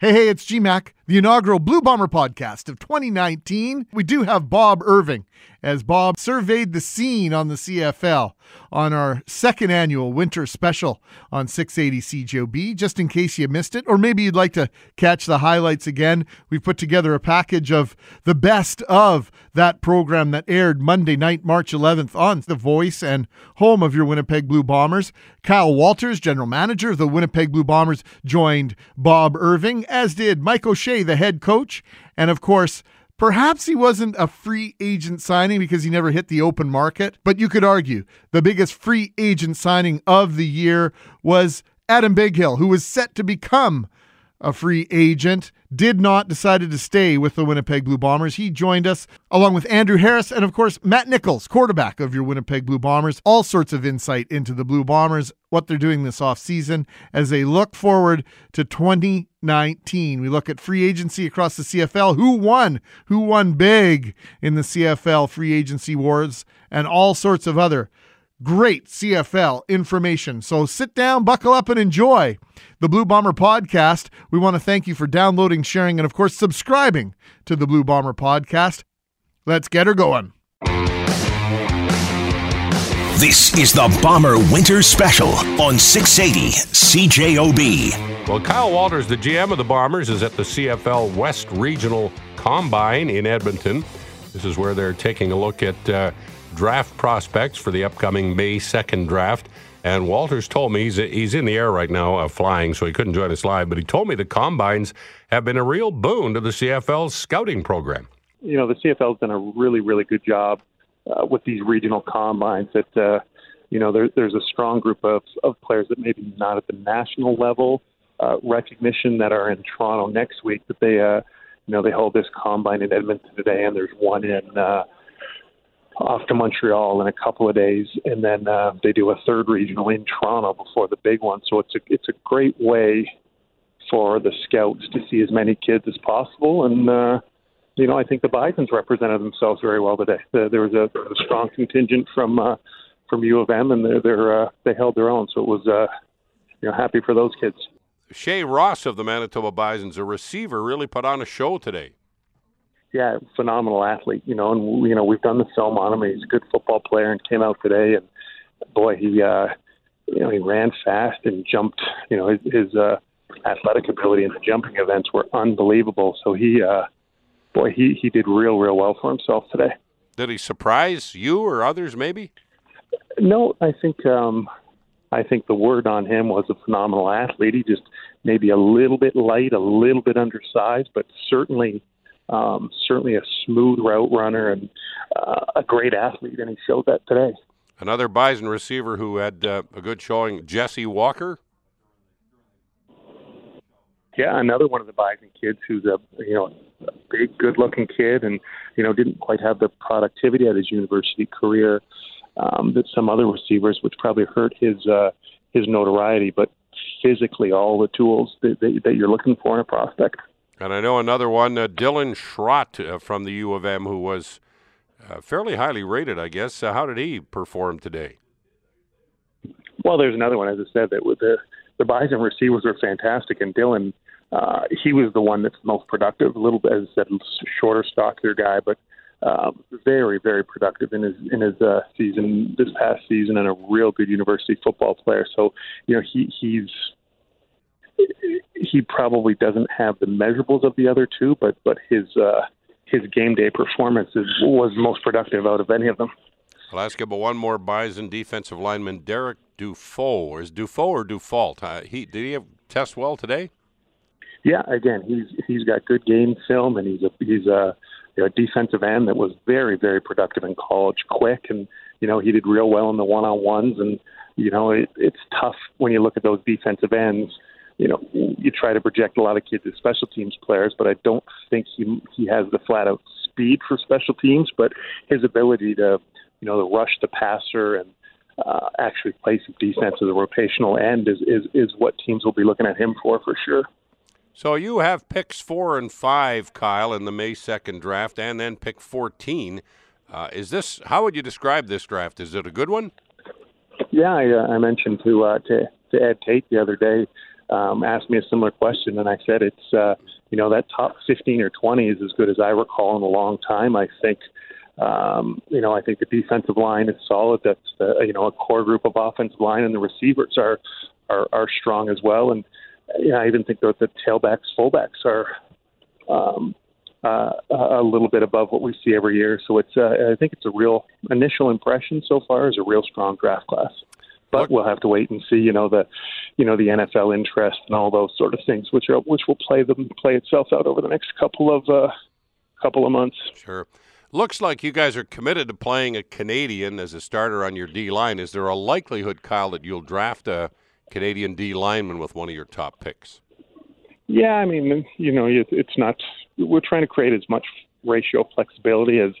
Hey, hey, it's GMAC, the inaugural Blue Bomber podcast of 2019. We do have Bob Irving as Bob surveyed the scene on the CFL on our second annual winter special on 680 CJOB. Just in case you missed it, or maybe you'd like to catch the highlights again, we've put together a package of the best of that program that aired Monday night, March 11th on The Voice and home of your Winnipeg Blue Bombers. Kyle Walters, general manager of the Winnipeg Blue Bombers, joined Bob Irving, as did Mike O'Shea, the head coach, and of course, Perhaps he wasn't a free agent signing because he never hit the open market, but you could argue the biggest free agent signing of the year was Adam Bighill, who was set to become a free agent, did not decided to stay with the Winnipeg Blue Bombers. He joined us along with Andrew Harris and of course Matt Nichols, quarterback of your Winnipeg Blue Bombers. All sorts of insight into the Blue Bombers, what they're doing this offseason as they look forward to 2019. We look at free agency across the CFL, who won, who won big in the CFL free agency wars and all sorts of other great CFL information. So sit down, buckle up, and enjoy the Blue Bomber podcast. We want to thank you for downloading, sharing, and of course, subscribing to the Blue Bomber podcast. Let's get her going. This is the Bomber Winter Special on 680 CJOB. Well, Kyle Walters, the GM of the Bombers, is at the CFL West Regional Combine in Edmonton. This is where they're taking a look at uh, draft prospects for the upcoming May 2nd draft. And Walters told me he's, he's in the air right now uh, flying, so he couldn't join us live. But he told me the combines have been a real boon to the CFL's scouting program. You know, the CFL's done a really, really good job uh, with these regional combines. That uh, you know, there, there's a strong group of, of players that maybe not at the national level uh, recognition that are in Toronto next week. That they, uh, you know, they hold this combine in Edmonton today, and there's one in. Uh, off to Montreal in a couple of days, and then uh, they do a third regional in Toronto before the big one. So it's a it's a great way for the scouts to see as many kids as possible. And uh, you know, I think the Bisons represented themselves very well today. The, there was a, a strong contingent from uh, from U of M, and they're, they're uh, they held their own. So it was uh, you know happy for those kids. Shai Ross of the Manitoba Bisons, a receiver, really put on a show today yeah, phenomenal athlete, you know, and you know we've done the film on him. He's a good football player, and came out today, and boy, he, uh, you know, he ran fast and jumped. You know, his, his uh, athletic ability in the jumping events were unbelievable. So he, uh, boy, he he did real, real well for himself today. Did he surprise you or others, maybe? No, I think um, I think the word on him was a phenomenal athlete. He just maybe a little bit light, a little bit undersized, but certainly um, certainly a smooth route runner and uh, a great athlete, and he showed that today. Another Bison receiver who had uh, a good showing, Jesse Walker. Yeah, another one of the Bison kids who's a you know a big, good-looking kid, and you know didn't quite have the productivity at his university career um, that some other receivers, which probably hurt his uh, his notoriety. But physically, all the tools that, that, that you're looking for in a prospect. And I know another one, uh, Dylan Schrott uh, from the U of M, who was uh, fairly highly rated, I guess. Uh, how did he perform today? Well, there's another one, as I said, that with the the Bison receivers were fantastic, and Dylan, uh, he was the one that's most productive. A little bit, as I said, shorter, stockier guy, but um, very, very productive in his in his uh, season this past season, and a real good university football player. So, you know, he he's he probably doesn't have the measurables of the other two, but but his uh, his game day performance is, was most productive out of any of them. I'll ask you about one more Bison defensive lineman, Derek Dufault. Is Dufault or Dufault? Uh, he did he have test well today? Yeah, again, he's he's got good game film, and he's a he's a, a defensive end that was very very productive in college, quick, and you know he did real well in the one on ones, and you know it, it's tough when you look at those defensive ends you know, you try to project a lot of kids as special teams players, but I don't think he he has the flat out speed for special teams. But his ability to, you know, to rush the passer and uh, actually play some defense as a rotational end is, is is what teams will be looking at him for for sure. So you have picks four and five, Kyle, in the May second draft, and then pick fourteen. Uh, is this how would you describe this draft? Is it a good one? Yeah, I, uh, I mentioned to uh, to to Ed Tait the other day um, asked me a similar question, and I said it's uh, you know that top 15 or 20 is as good as I recall in a long time. I think. Um, you know, I think the defensive line is solid. That's uh, you know a core group of offensive line, and the receivers are are, are strong as well. And yeah, I even think that the tailbacks, fullbacks are um, uh, a little bit above what we see every year. So it's uh, I think it's a real initial impression so far is a real strong draft class. But we'll have to wait and see, you know, the you know, the NFL interest and all those sort of things, which are which will play them play itself out over the next couple of uh, couple of months. Sure. Looks like you guys are committed to playing a Canadian as a starter on your D line. Is there a likelihood, Kyle, that you'll draft a Canadian D lineman with one of your top picks? Yeah, I mean, you know, it's not. We're trying to create as much ratio flexibility as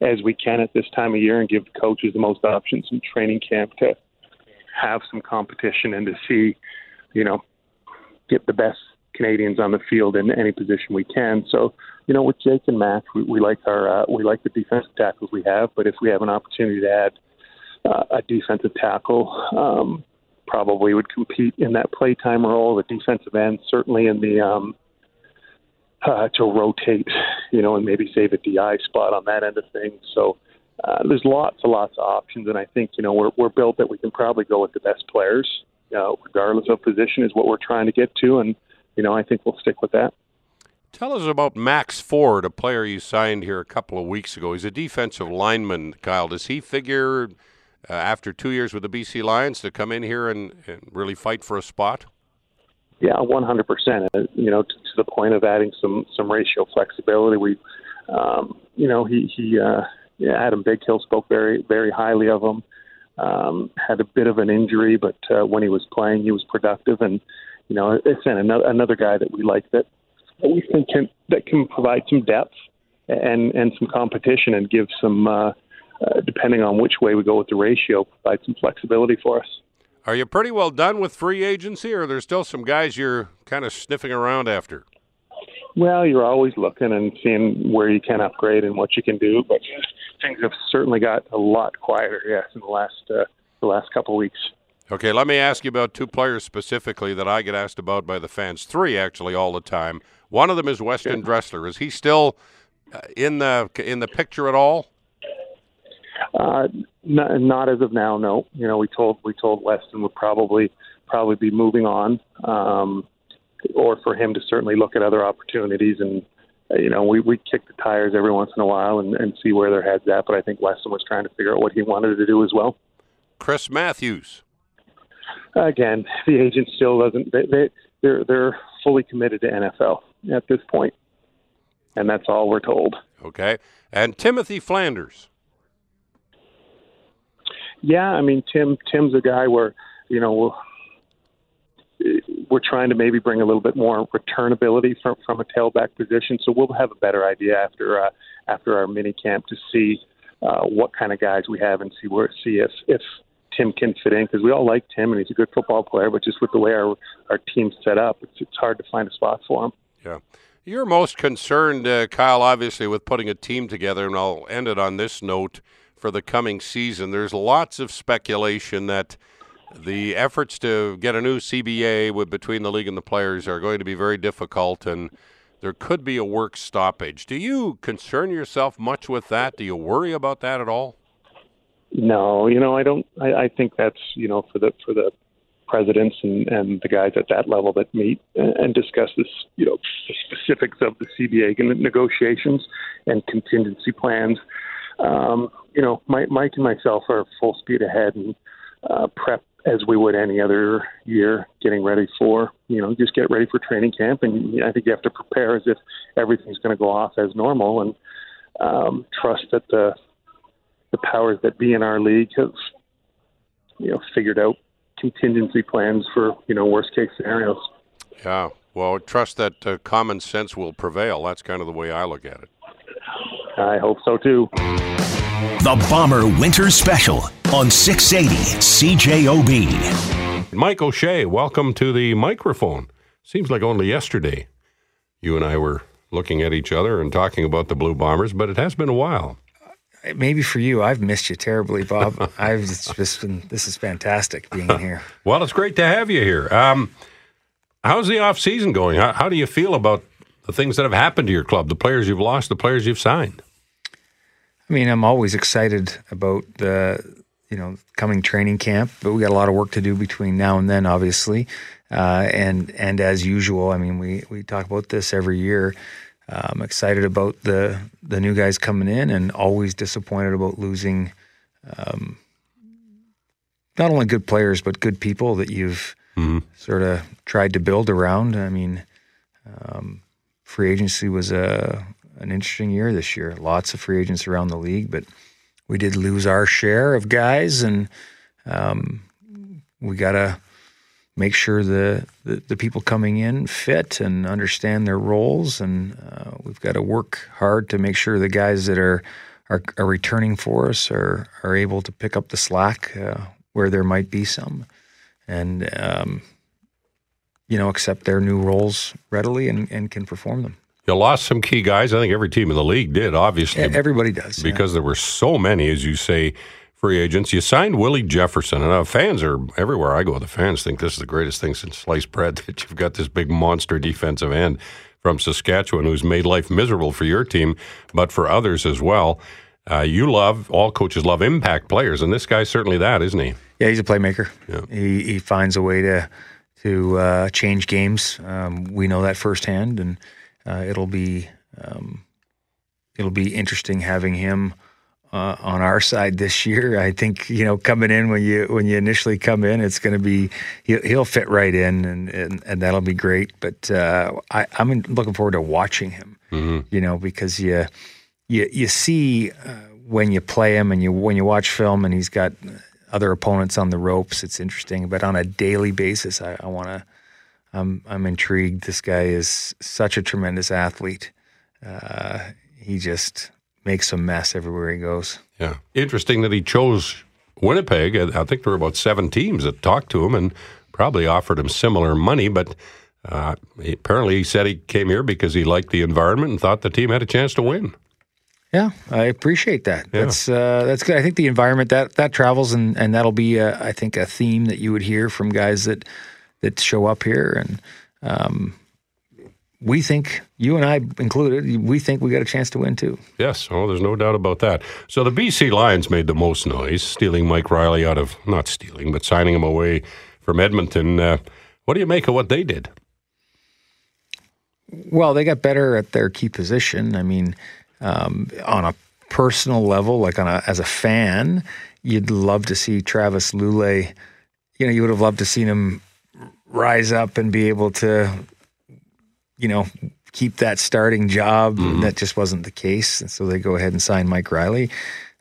as we can at this time of year and give coaches the most options in training camp to have some competition and to see, you know, get the best Canadians on the field in any position we can. So, you know, with Jake and Matt, we, we like our uh, we like the defensive tackles we have, but if we have an opportunity to add uh, a defensive tackle, um, probably would compete in that playtime role. The defensive end certainly in the um, uh, to rotate, you know, and maybe save a DI spot on that end of things. So uh, there's lots and lots of options, and I think you know we're we're built that we can probably go with the best players, know, regardless of position, is what we're trying to get to, and you know I think we'll stick with that. Tell us about Max Ford, a player you signed here a couple of weeks ago. He's a defensive lineman, Kyle. Does he figure uh, after two years with the BC Lions to come in here and, and really fight for a spot? Yeah, 100%. Uh, you know, to, to, the point of adding some some ratio flexibility. We, um, you know, he he uh, yeah, Adam Bighill spoke very very highly of him. Um, had a bit of an injury, but uh, when he was playing, he was productive, and you know, it's another another guy that we like that, that we think can that can provide some depth and and some competition and give some. Uh, uh, depending on which way we go with the ratio, provide some flexibility for us. Are you pretty well done with free agency, or are there still some guys you're kind of sniffing around after? Well, you're always looking and seeing where you can upgrade and what you can do, but things have certainly got a lot quieter, yes, in the last uh, the last couple of weeks. Okay, let me ask you about two players specifically that I get asked about by the fans. Three actually all the time. One of them is Weston yeah. Dressler. Is he still uh, in the in the picture at all? Uh, not, not as of now. No. You know, we told we told Weston would probably probably be moving on, um, or for him to certainly look at other opportunities. And Uh, you know, we we kick the tires every once in a while and, and see where their heads at. But I think Weston was trying to figure out what he wanted to do as well. Chris Matthews. Again, the agent still doesn't. They, they they're they're fully committed to NFL at this point, and that's all we're told. Okay, and Timothy Flanders. Yeah, I mean Tim. Tim's a guy where you know we're trying to maybe bring a little bit more returnability from from a tailback position. So we'll have a better idea after uh, after our mini camp to see uh, what kind of guys we have and see where see if if Tim can fit in because we all like Tim and he's a good football player, but just with the way our our team's set up, it's it's hard to find a spot for him. Yeah. You're most concerned, uh, Kyle, obviously, with putting a team together, and I'll end it on this note for the coming season. There's lots of speculation that the efforts to get a new CBA with between the league and the players are going to be very difficult, and there could be a work stoppage. Do you concern yourself much with that? Do you worry about that at all? No, you know, I don't. I, I think that's you know for the for the presidents and, and the guys at that level that meet and discuss this, you know, specifics of the CBA negotiations and contingency plans um, you know, Mike, Mike and myself are full speed ahead and uh, prep as we would any other year, getting ready for, you know, just get ready for training camp. And I think you have to prepare as if everything's going to go off as normal and um, trust that the the powers that be in our league have, you know, figured out contingency plans for, you know, worst case scenarios. Yeah. Well, trust that uh, common sense will prevail. That's kind of the way I look at it. I hope so too. The Bomber Winter Special on 680 CJOB. Mike O'Shea, welcome to the microphone. Seems like only yesterday you and I were looking at each other and talking about the Blue Bombers, but it has been a while. Maybe for you, I've missed you terribly, Bob. I've just been. This is fantastic being here. well, it's great to have you here. Um, How's the off season going? How, how do you feel about the things that have happened to your club, the players you've lost, the players you've signed? I mean, I'm always excited about the you know coming training camp, but we got a lot of work to do between now and then, obviously. Uh, and and as usual, I mean, we we talk about this every year. Uh, I'm excited about the the new guys coming in, and always disappointed about losing. Um, not only good players, but good people that you've mm-hmm. sort of tried to build around. I mean, um, free agency was a an interesting year this year. Lots of free agents around the league, but we did lose our share of guys, and um, we got to make sure the, the, the people coming in fit and understand their roles, and uh, we've got to work hard to make sure the guys that are are, are returning for us are are able to pick up the slack uh, where there might be some, and um, you know accept their new roles readily and, and can perform them. You lost some key guys. I think every team in the league did, obviously. Everybody does. Because yeah. there were so many, as you say, free agents. You signed Willie Jefferson, and uh, fans are everywhere I go. The fans think this is the greatest thing since sliced bread that you've got this big monster defensive end from Saskatchewan who's made life miserable for your team, but for others as well. Uh, you love, all coaches love impact players, and this guy's certainly that, isn't he? Yeah, he's a playmaker. Yeah. He, he finds a way to to uh, change games. Um, we know that firsthand, and uh, it'll be um, it'll be interesting having him uh, on our side this year. I think you know coming in when you when you initially come in, it's going to be he'll, he'll, fit right in, and, and, and that'll be great. But uh, I, am looking forward to watching him. Mm-hmm. You know because you you you see uh, when you play him and you when you watch film and he's got other opponents on the ropes. It's interesting, but on a daily basis, I, I want to I'm I'm intrigued. This guy is such a tremendous athlete. Uh, he just makes a mess everywhere he goes. Yeah, interesting that he chose Winnipeg. I think there were about seven teams that talked to him and probably offered him similar money, but. Uh, he, apparently, he said he came here because he liked the environment and thought the team had a chance to win. Yeah, I appreciate that. Yeah. That's uh, that's good. I think the environment that that travels and and that'll be a, I think a theme that you would hear from guys that that show up here, and um, we think you and I included, we think we got a chance to win too. Yes, oh, there's no doubt about that. So the BC Lions made the most noise, stealing Mike Reilly out of not stealing, but signing him away from Edmonton. Uh, what do you make of what they did? Well, they got better at their key position. I mean, um, on a personal level, like on a, as a fan, you'd love to see Travis Lulay. You know, you would have loved to see him rise up and be able to, you know, keep that starting job. Mm-hmm. That just wasn't the case. And so they go ahead and sign Mike Reilly.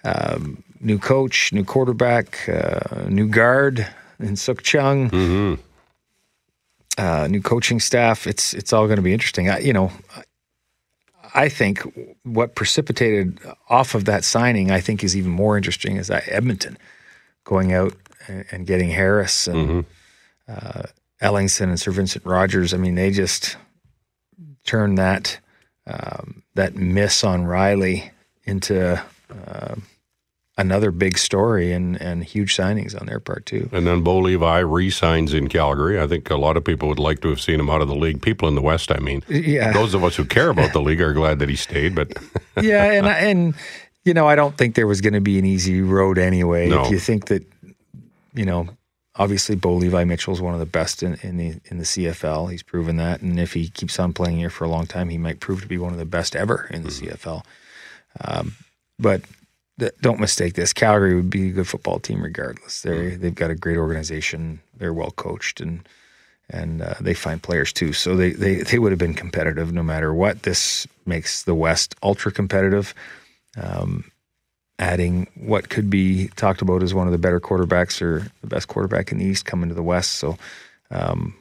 Um, new coach, new quarterback, uh, new guard in Sukh Chungh. Mm-hmm. Uh, new coaching staff. It's it's all going to be interesting. I, you know, I think what precipitated off of that signing, I think, is even more interesting is that Edmonton going out and getting Harris and mm-hmm. uh, Ellingson and Sir Vincent Rogers, I mean, they just turned that um, that miss on Reilly into uh, another big story and, and huge signings on their part too. And then Bo Levi re-signs in Calgary. I think a lot of people would like to have seen him out of the league. People in the West, I mean, yeah. Those of us who care about the league are glad that he stayed. But yeah, and and you know, I don't think there was going to be an easy road anyway. No. If you think that, you know, obviously Bo Levi Mitchell is one of the best in, in, the in the CFL. He's proven that, and if he keeps on playing here for a long time, he might prove to be one of the best ever in the mm-hmm. CFL. Um, but th- don't mistake this: Calgary would be a good football team regardless. They mm-hmm. they've got a great organization. They're well coached and and uh, they find players too. So they, they they would have been competitive no matter what. This makes the West ultra competitive. Um, adding what could be talked about as one of the better quarterbacks or the best quarterback in the East coming to the West. So um,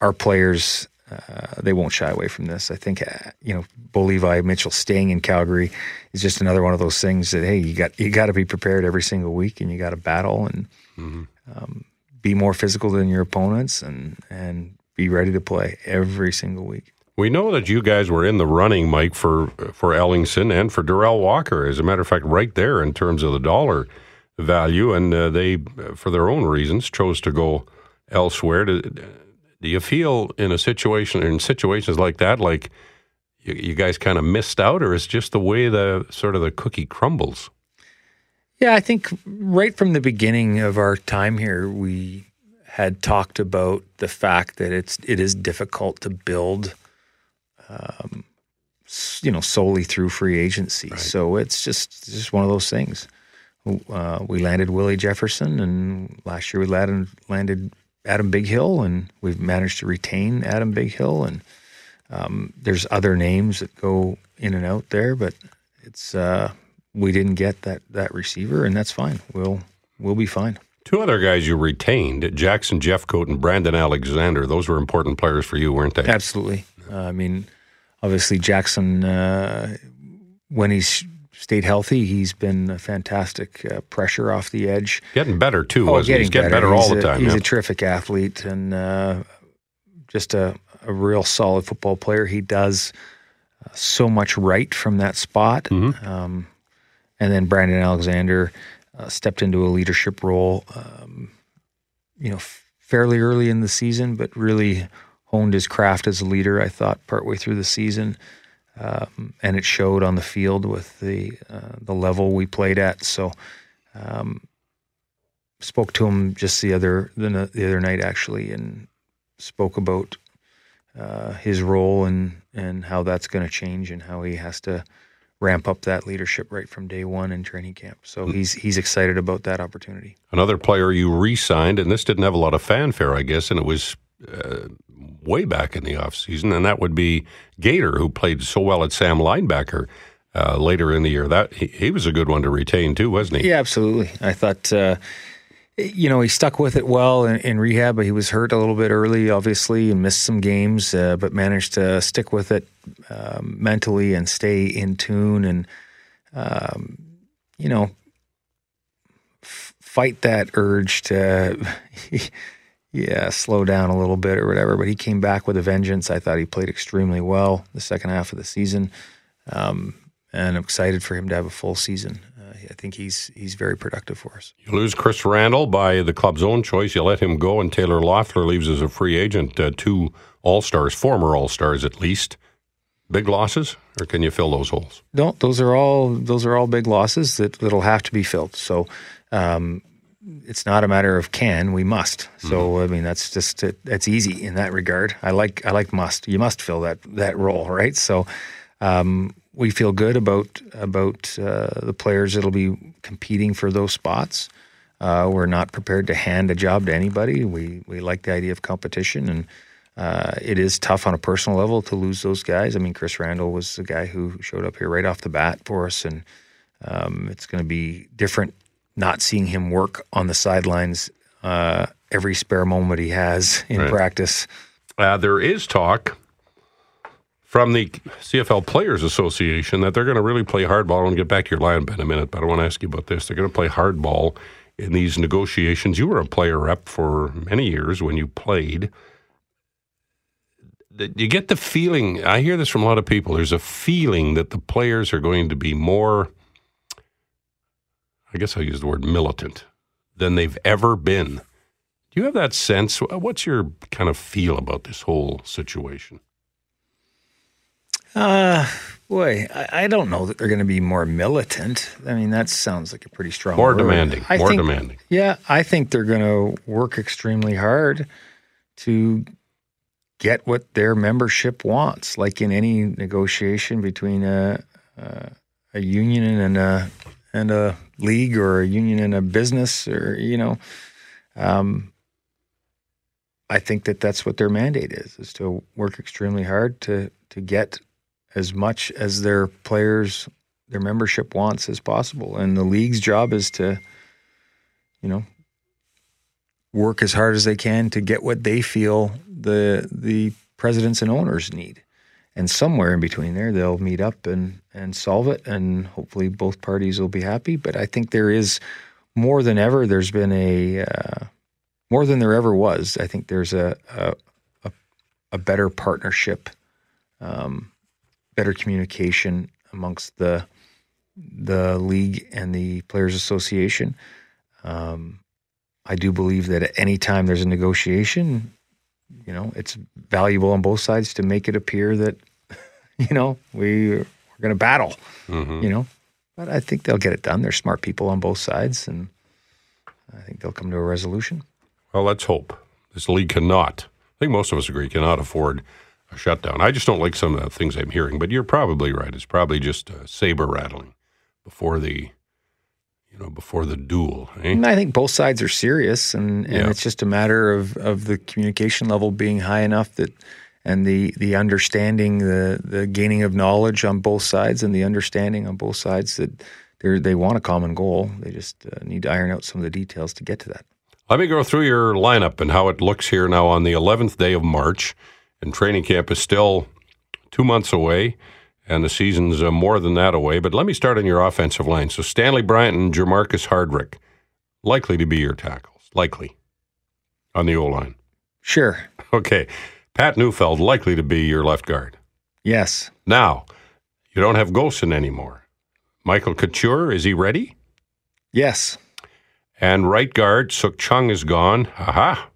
our players, uh, they won't shy away from this. I think uh, you know, Bo Levi Mitchell staying in Calgary is just another one of those things that hey, you got you got to be prepared every single week, and you got to battle and mm-hmm. um, be more physical than your opponents, and and be ready to play every single week. We know that you guys were in the running, Mike, for for Ellingson and for Derel Walker. As a matter of fact, right there in terms of the dollar value, and uh, they, for their own reasons, chose to go elsewhere. Do you feel in a situation in situations like that, like you, you guys kind of missed out, or is just the way the sort of the cookie crumbles? Yeah, I think right from the beginning of our time here, we had talked about the fact that it's it is difficult to build, um, you know, solely through free agency. Right. So it's just it's just one of those things. Uh, we landed Willie Jefferson, and last year we landed landed Adam Bighill, and we've managed to retain Adam Bighill. And um, there's other names that go in and out there, but it's uh, we didn't get that that receiver, and that's fine. We'll we'll be fine. Two other guys you retained, Jackson Jeffcoat and Brandon Alexander. Those were important players for you, weren't they? Absolutely. Uh, I mean, obviously Jackson, uh, when he's stayed healthy. He's been a fantastic uh, pressure off the edge. Getting better too, oh, getting he? He's getting better, better all the time. He's yeah. a terrific athlete and uh, just a, a, real solid football player. He does uh, so much right from that spot. Mm-hmm. Um, and then Brandon Alexander uh, stepped into a leadership role, um, you know, fairly early in the season, but really honed his craft as a leader. I thought partway through the season um, and it showed on the field with the uh, the level we played at. So, um, spoke to him just the other the, the other night actually, and spoke about uh, his role and and how that's going to change and how he has to ramp up that leadership right from day one in training camp. So mm. he's he's excited about that opportunity. Another player you re-signed, and this didn't have a lot of fanfare, I guess, and it was uh, way back in the offseason, and that would be Gator, who played so well at Sam linebacker uh, later in the year. That he, he, was a good one to retain too, wasn't he? Yeah, absolutely. I thought. Uh, you know, he stuck with it well in, in, rehab, but he was hurt a little bit early, obviously, and missed some games, uh, but managed to stick with it um, mentally and stay in tune and, um, you know, f- fight that urge to yeah, slow down a little bit or whatever. But he came back with a vengeance. I thought he played extremely well the second half of the season, um, and I'm excited for him to have a full season. Uh, I think he's he's very productive for us. You lose Chris Randall by the club's own choice. You let him go, and Taylor Loffler leaves as a free agent. Uh, two All Stars, former All Stars at least. Big losses, or can you fill those holes? No, those are all those are all big losses that that'll have to be filled. So. Um, it's not a matter of can we must. So mm-hmm. i mean that's just that's easy in that regard. I like i like must. You must fill that that role right? So um, we feel good about about uh, the players that'll be competing for those spots. Uh, we're not prepared to hand a job to anybody. We we like the idea of competition and uh, it is tough on a personal level to lose those guys. I mean, Chris Randall was the guy who showed up here right off the bat for us, and um, it's going to be different not seeing him work on the sidelines uh, every spare moment he has in right. practice. Uh, there is talk from the CFL Players Association that they're going to really play hardball. To get back to your lion in a minute, but I want to ask you about this. They're going to play hardball in these negotiations. You were a player rep for many years when you played. You get the feeling, I hear this from a lot of people, there's a feeling that the players are going to be more – I guess I'll use the word militant than they've ever been. Do you have that sense? What's your kind of feel about this whole situation? Uh, boy, I, I don't know that they're going to be more militant. I mean, that sounds like a pretty strong More word. demanding. I more think, demanding. Yeah, I think they're going to work extremely hard to get what their membership wants. Like in any negotiation between a, a, a union and a and a league or a union in a business or you know um, i think that that's what their mandate is is to work extremely hard to to get as much as their players their membership wants as possible. And the league's job is to you know work as hard as they can to get what they feel the the presidents and owners need and somewhere in between there they'll meet up and and solve it and hopefully both parties will be happy. But i think there is more than ever there's been a uh, more than there ever was i think there's a a, a, a better partnership um, better communication amongst the the league and the players association. Um, i do believe that at any time there's a negotiation you know, it's valuable on both sides to make it appear that, you know, we, we're going to battle, you know. But I think they'll get it done. They're smart people on both sides, and I think they'll come to a resolution. Well, let's hope. This league cannot, I think most of us agree, cannot afford a shutdown. I just don't like some of the things I'm hearing, but you're probably right. It's probably just uh, saber rattling before the, you know, before the duel. Eh? I think both sides are serious, and, and Yeah. it's just a matter of, of the communication level being high enough that, and the the understanding, the the gaining of knowledge on both sides, and the understanding on both sides that they they want a common goal. They just uh, need to iron out some of the details to get to that. Let me go through your lineup and how it looks here now on the 11th day of March, and training camp is still two months away, and the season's uh, more than that away. But let me start on your offensive line. So Stanley Bryant and Jamarcus Hardrick, likely to be your tackles, likely on the O line. Sure. Okay, Pat Neufeld, likely to be your left guard. Yes. Now, you don't have Golson anymore. Michael Couture, is he ready? Yes. And right guard, Sukh Chungh is gone. Aha.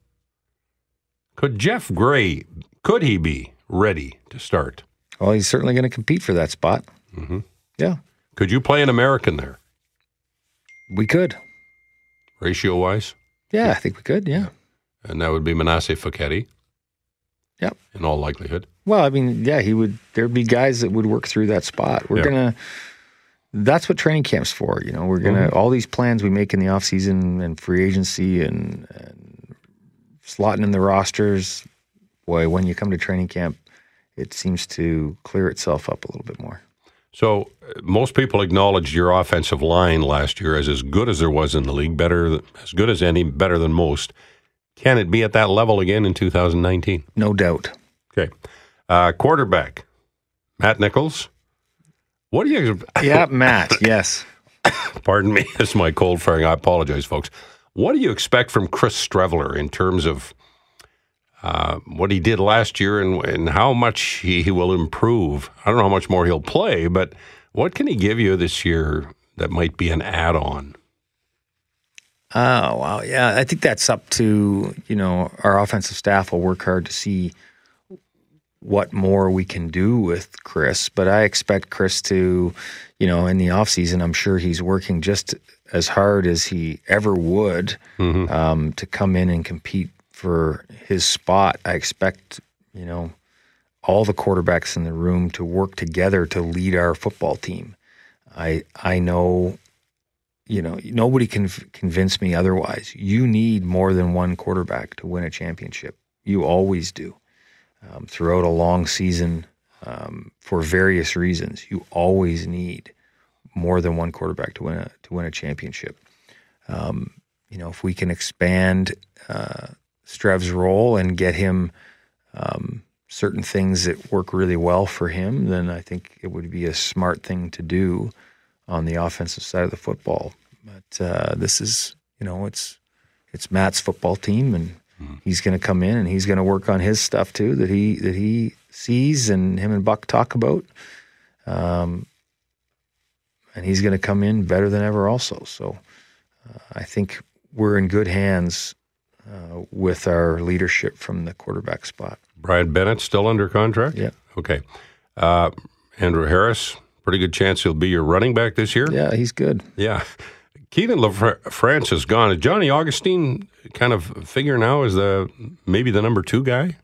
Could Geoff Gray, could he be ready to start? Well, he's certainly going to compete for that spot. Mhm. Yeah, Could you play an American there, we could. ratio wise? Yeah, I think we could. Yeah. And that would be Manasseh Faketi Yep. in all likelihood. Well, I mean, yeah, he would. There'd be guys that would work through that spot. We're Yeah. gonna. That's what training camp's for. You know, we're gonna all these plans we make in the off season and free agency and, and slotting in the rosters. Boy, when you come to training camp, it seems to clear itself up a little bit more. So uh, most people acknowledged your offensive line last year as as good as there was in the league, better as good as any, better than most. Can it be at that level again in 2019? No doubt. Okay. Uh, quarterback, Matt Nichols. What do you, Yeah, Matt. Yes. pardon me, is my cold firing. I apologize, folks. What do you expect from Chris Streveler in terms of uh, what he did last year and, and how much he, he will improve? I don't know how much more he'll play, but what can he give you this year that might be an add on? Oh wow, yeah. I think that's up to you know our offensive staff will work hard to see what more we can do with Chris. But I expect Chris to, you know, in the off season, I'm sure he's working just as hard as he ever would um, to come in and compete for his spot. I expect you know all the quarterbacks in the room to work together to lead our football team. I I know you know, nobody can convince me otherwise. You need more than one quarterback to win a championship. You always do. Um, throughout a long season, um, for various reasons, you always need more than one quarterback to win a to win a championship. Um, you know, if we can expand uh, Strev's role and get him um, certain things that work really well for him, then I think it would be a smart thing to do on the offensive side of the football. But uh, this is, you know, it's it's Matt's football team, and he's going to come in and he's going to work on his stuff too that he that he sees and him and Buck talk about. Um, and he's going to come in better than ever, also. So uh, I think we're in good hands uh, with our leadership from the quarterback spot. Bryan Bennett still under contract? Yeah. Okay. Uh, Andrew Harris, pretty good chance he'll be your running back this year? Yeah, he's good. Yeah. Kienan LaFrance is gone. Is Johnny Augustine kind of figure now as the maybe the number two guy?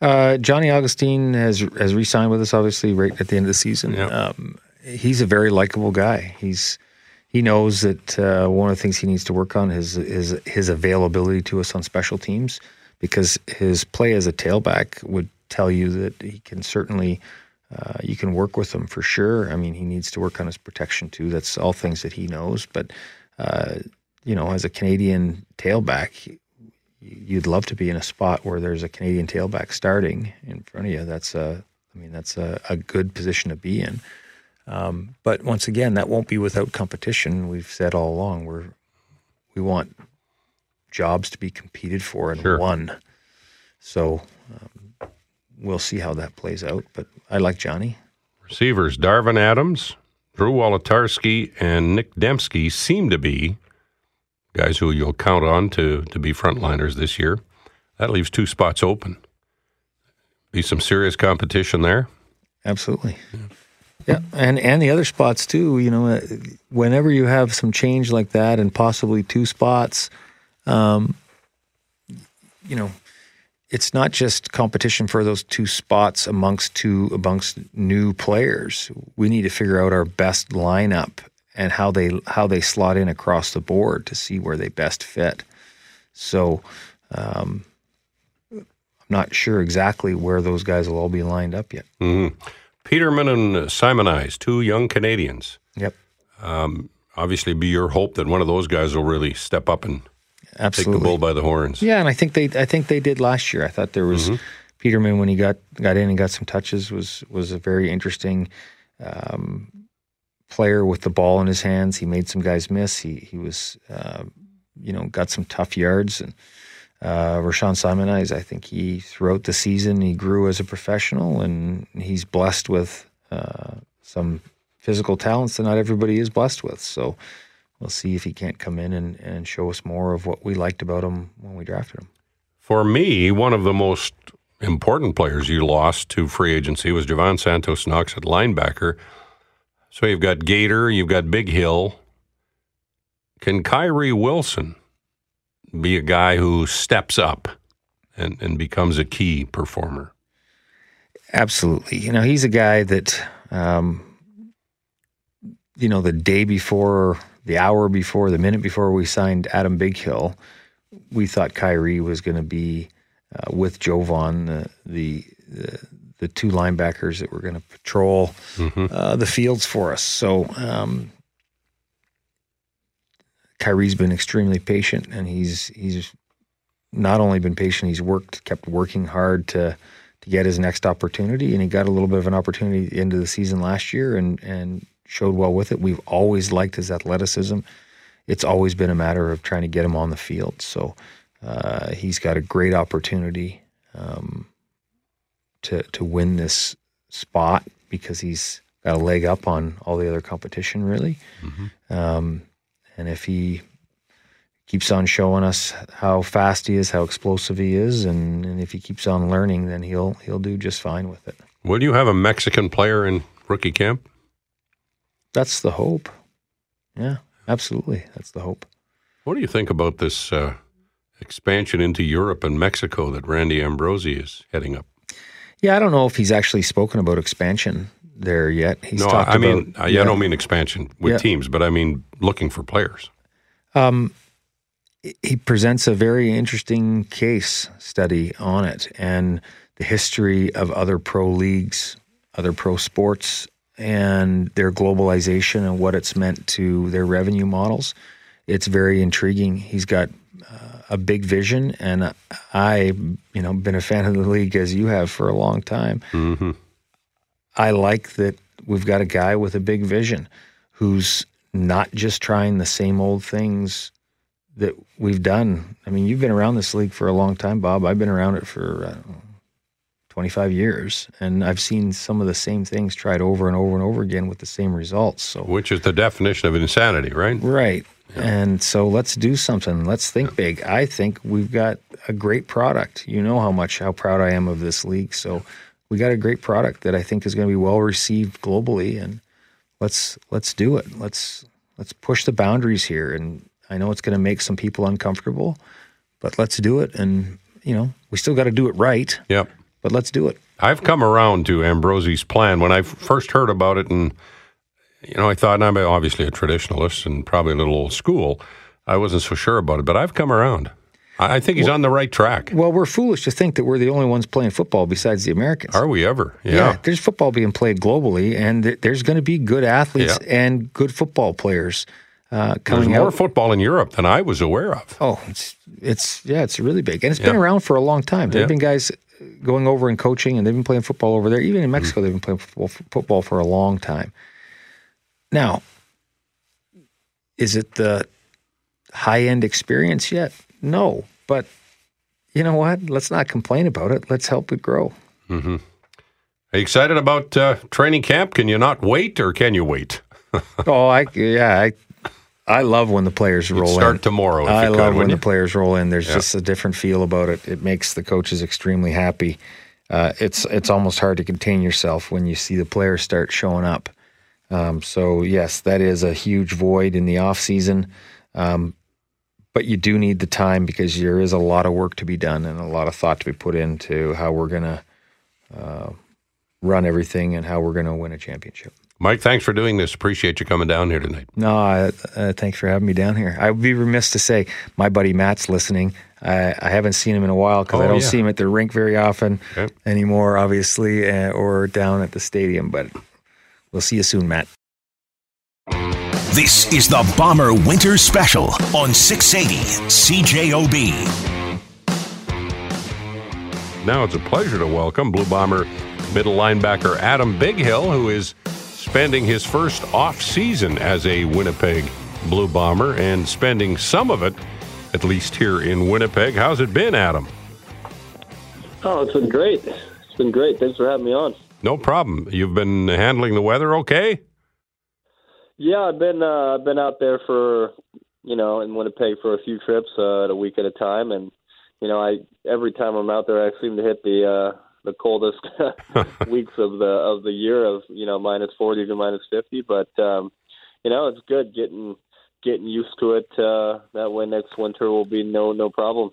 Uh, Johnny Augustine has has re-signed with us, obviously, right at the end of the season. Yeah. Um, he's a very likable guy. He's he knows that uh, one of the things he needs to work on is is his availability to us on special teams because his play as a tailback would tell you that he can certainly uh, you can work with him for sure. I mean, he needs to work on his protection too. That's all things that he knows. But uh, you know, as a Canadian tailback, you'd love to be in a spot where there's a Canadian tailback starting in front of you. That's a, I mean, that's a, a good position to be in. Um, but once again, that won't be without competition. We've said all along we're we want jobs to be competed for and Sure. won. So um, we'll see how that plays out. But I like Johnny. Receivers Darvin Adams, Drew Wolitarsky, and Nic Demski seem to be guys who you'll count on to to be frontliners this year. That leaves two spots open. Be some serious competition there. Absolutely. Yeah, and and the other spots too. You know, uh, whenever you have some change like that, and possibly two spots, um, you know, it's not just competition for those two spots amongst two amongst new players. We need to figure out our best lineup and how they how they slot in across the board to see where they best fit. So. Um, I'm not sure exactly where those guys will all be lined up yet. Mm-hmm. Peterman and Simonise, two young Canadians. Yep. Um, obviously, be your hope that one of those guys will really step up and Absolutely. take the bull by the horns. Yeah, and I think they I think they did last year. I thought there was mm-hmm. Peterman when he got got in and got some touches was was a very interesting um, player with the ball in his hands. He made some guys miss. He he was uh, you know got some tough yards and uh, Rashaun Simonise, I think he throughout the season he grew as a professional, and he's blessed with uh, some physical talents that not everybody is blessed with. So we'll see if he can't come in and, and show us more of what we liked about him when we drafted him. For me, one of the most important players you lost to free agency was Jovan Santos Knox at linebacker. So you've got Gator, you've got Bighill. Can Kyrie Wilson be a guy who steps up and, and becomes a key performer. Absolutely. You know, he's a guy that, um, you know, the day before, the hour before, the minute before we signed Adam Bighill, we thought Kyrie was going to be uh, with Jovan, the, the, the the two linebackers that were going to patrol mm-hmm. uh, the fields for us. So um, Kyrie's been extremely patient, and he's he's not only been patient, he's worked, kept working hard to to get his next opportunity, and he got a little bit of an opportunity at the end of the season last year, and and showed well with it. We've always liked his athleticism. It's always been a matter of trying to get him on the field. So uh, he's got a great opportunity um, to to win this spot because he's got a leg up on all the other competition, really. Mm-hmm. Um, and if he keeps on showing us how fast he is, how explosive he is, and, and if he keeps on learning, then he'll he'll do just fine with it. Will you have a Mexican player in rookie camp? That's the hope. Yeah, absolutely. That's the hope. What do you think about this uh, expansion into Europe and Mexico that Randy Ambrosie is heading up? Yeah, I don't know if he's actually spoken about expansion there yet. He's no, I mean, about, yeah, I don't mean expansion with yeah. teams, but I mean looking for players. Um, he presents a very interesting case study on it and the history of other pro leagues, other pro sports, and their globalization and what it's meant to their revenue models. It's very intriguing. He's got uh, a big vision, and I, you know, been a fan of the league as you have for a long time. Mm-hmm. I like that we've got a guy with a big vision who's not just trying the same old things that we've done. I mean, you've been around this league for a long time, Bob. I've been around it for know, 25 years, and I've seen some of the same things tried over and over and over again with the same results. So, which is the definition of insanity, right? Right. Yeah. And so let's do something. Let's think yeah. big. I think we've got a great product. You know how much how proud I am of this league. So we got a great product that I think is going to be well received globally, and let's let's do it. Let's let's push the boundaries here. And I know it's going to make some people uncomfortable, but let's do it. And you know, we still got to do it right. Yep. But let's do it. I've come around to Ambrosie's plan when I first heard about it, and you know, I thought, and I'm obviously a traditionalist and probably a little old school. I wasn't so sure about it, but I've come around. I think he's well, on the right track. Well, we're foolish to think that we're the only ones playing football besides the Americans. Are we ever? Yeah. yeah there's football being played globally, and there's going to be good athletes yeah. and good football players uh, coming There's more out. football in Europe than I was aware of. Oh, it's it's yeah, it's really big, and it's yeah. been around for a long time. There've been guys going over and coaching, and they've been playing football over there. Even in mm-hmm. Mexico, mm they've been playing football, football for a long time. Now, is it the high end experience yet? No, but you know what? Let's not complain about it. Let's help it grow. Mm-hmm. Are you excited about uh, training camp? Can you not wait, or can you wait? oh, I yeah, I I love when the players You'd roll start in. tomorrow. If I you could, love when wouldn't the players roll in. There's Yeah. just a different feel about it. It makes the coaches extremely happy. Uh, it's it's almost hard to contain yourself when you see the players start showing up. Um, so yes, that is a huge void in the off season, um, but you do need the time because there is a lot of work to be done and a lot of thought to be put into how we're going to uh, run everything and how we're going to win a championship. Mike, thanks for doing this. Appreciate you coming down here tonight. No, I, uh, thanks for having me down here. I would be remiss to say my buddy Matt's listening. I, I haven't seen him in a while because Oh, I don't yeah. see him at the rink very often Okay. anymore, obviously, uh, or down at the stadium. But we'll see you soon, Matt. This is the Bomber Winter Special on 680 CJOB. Now it's a pleasure to welcome Blue Bomber middle linebacker Adam Bighill, who is spending his first off season as a Winnipeg Blue Bomber and spending some of it, at least here in Winnipeg. How's it been, Adam? Oh, it's been great. It's been great. Thanks for having me on. No problem. You've been handling the weather okay? Yeah, I've been uh, I've been out there for you know in Winnipeg for a few trips uh, at a week at a time, and you know I every time I'm out there I seem to hit the uh, the coldest weeks of the of the year of you know minus forty to minus fifty, but um, you know it's good getting getting used to it. Uh, that way next winter will be no no problem.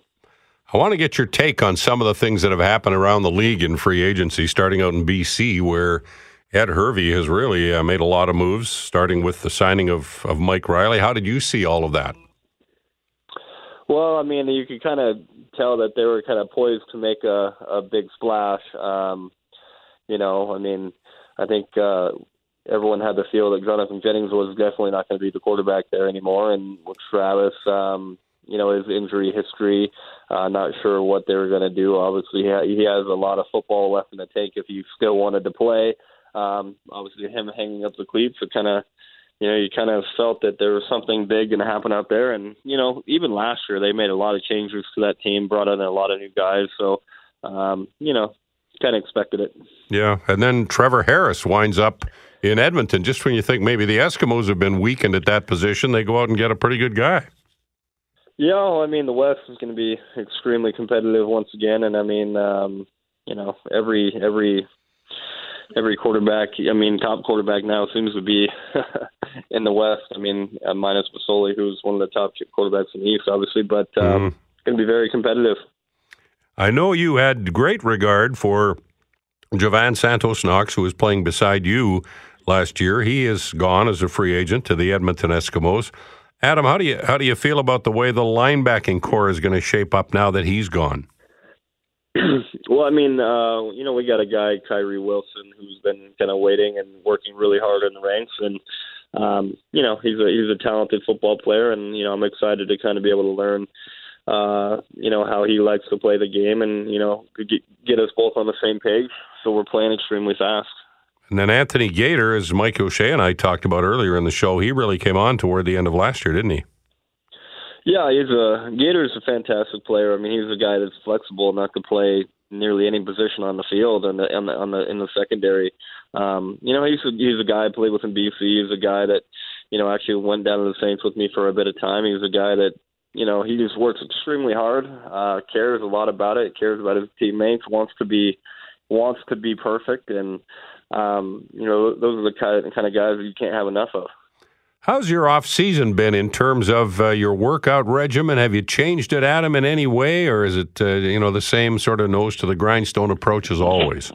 I want to get your take on some of the things that have happened around the league in free agency, starting out in BC, where Ed Hervey has really uh, made a lot of moves, starting with the signing of, of Mike Reilly. How did you see all of that? Well, I mean, you could kind of tell that they were kind of poised to make a, a big splash. Um, you know, I mean, I think uh, everyone had the feel that Jonathon Jennings was definitely not going to be the quarterback there anymore, and with Travis, um, you know, his injury history, uh, not sure what they were going to do. Obviously, he, has a lot of football left in the tank if he still wanted to play. Um, obviously, him hanging up the cleats, it kind of you know, you kind of felt that there was something big going to happen out there. And, you know, even last year, they made a lot of changes to that team, brought in a lot of new guys. So, um, you know, kind of expected it. Yeah, and then Trevor Harris winds up in Edmonton. Just when you think maybe the Eskimos have been weakened at that position, they go out and get a pretty good guy. Yeah, well, I mean, the West is going to be extremely competitive once again. And, I mean, um, you know, every, every, every quarterback, I mean, top quarterback now seems to be in the West. I mean, uh, minus Masoli, who's one of the top quarterbacks in the East, obviously, but um, it's going to be very competitive. I know you had great regard for Jovan Santos-Knox, who was playing beside you last year. He is gone as a free agent to the Edmonton Eskimos. Adam, how do you how do you feel about the way the linebacking corps is going to shape up now that he's gone? well, I mean, uh, you know, we got a guy, Kyrie Wilson, who's been kind of waiting and working really hard in the ranks, and um, you know, he's a he's a talented football player, and you know, I'm excited to kind of be able to learn, uh, you know, how he likes to play the game, and you know, get, get us both on the same page. So we're playing extremely fast. And then Anthony Gaitor, as Mike O'Shea and I talked about earlier in the show, he really came on toward the end of last year, didn't he? Yeah, he's a Gaitor's a fantastic player. I mean, he's a guy that's flexible enough to play nearly any position on the field and the, on the on the in the secondary. Um, you know, he's a, he's a guy I played with in BC. He's a guy that you know actually went down to the Saints with me for a bit of time. He's a guy that you know he just works extremely hard, uh, cares a lot about it, cares about his teammates, wants to be wants to be perfect, and um, you know those are the kind of, kind of guys you can't have enough of. How's your off season been in terms of uh, your workout regimen? Have you changed it, Adam, in any way, or is it uh, you know the same sort of nose to the grindstone approach as always?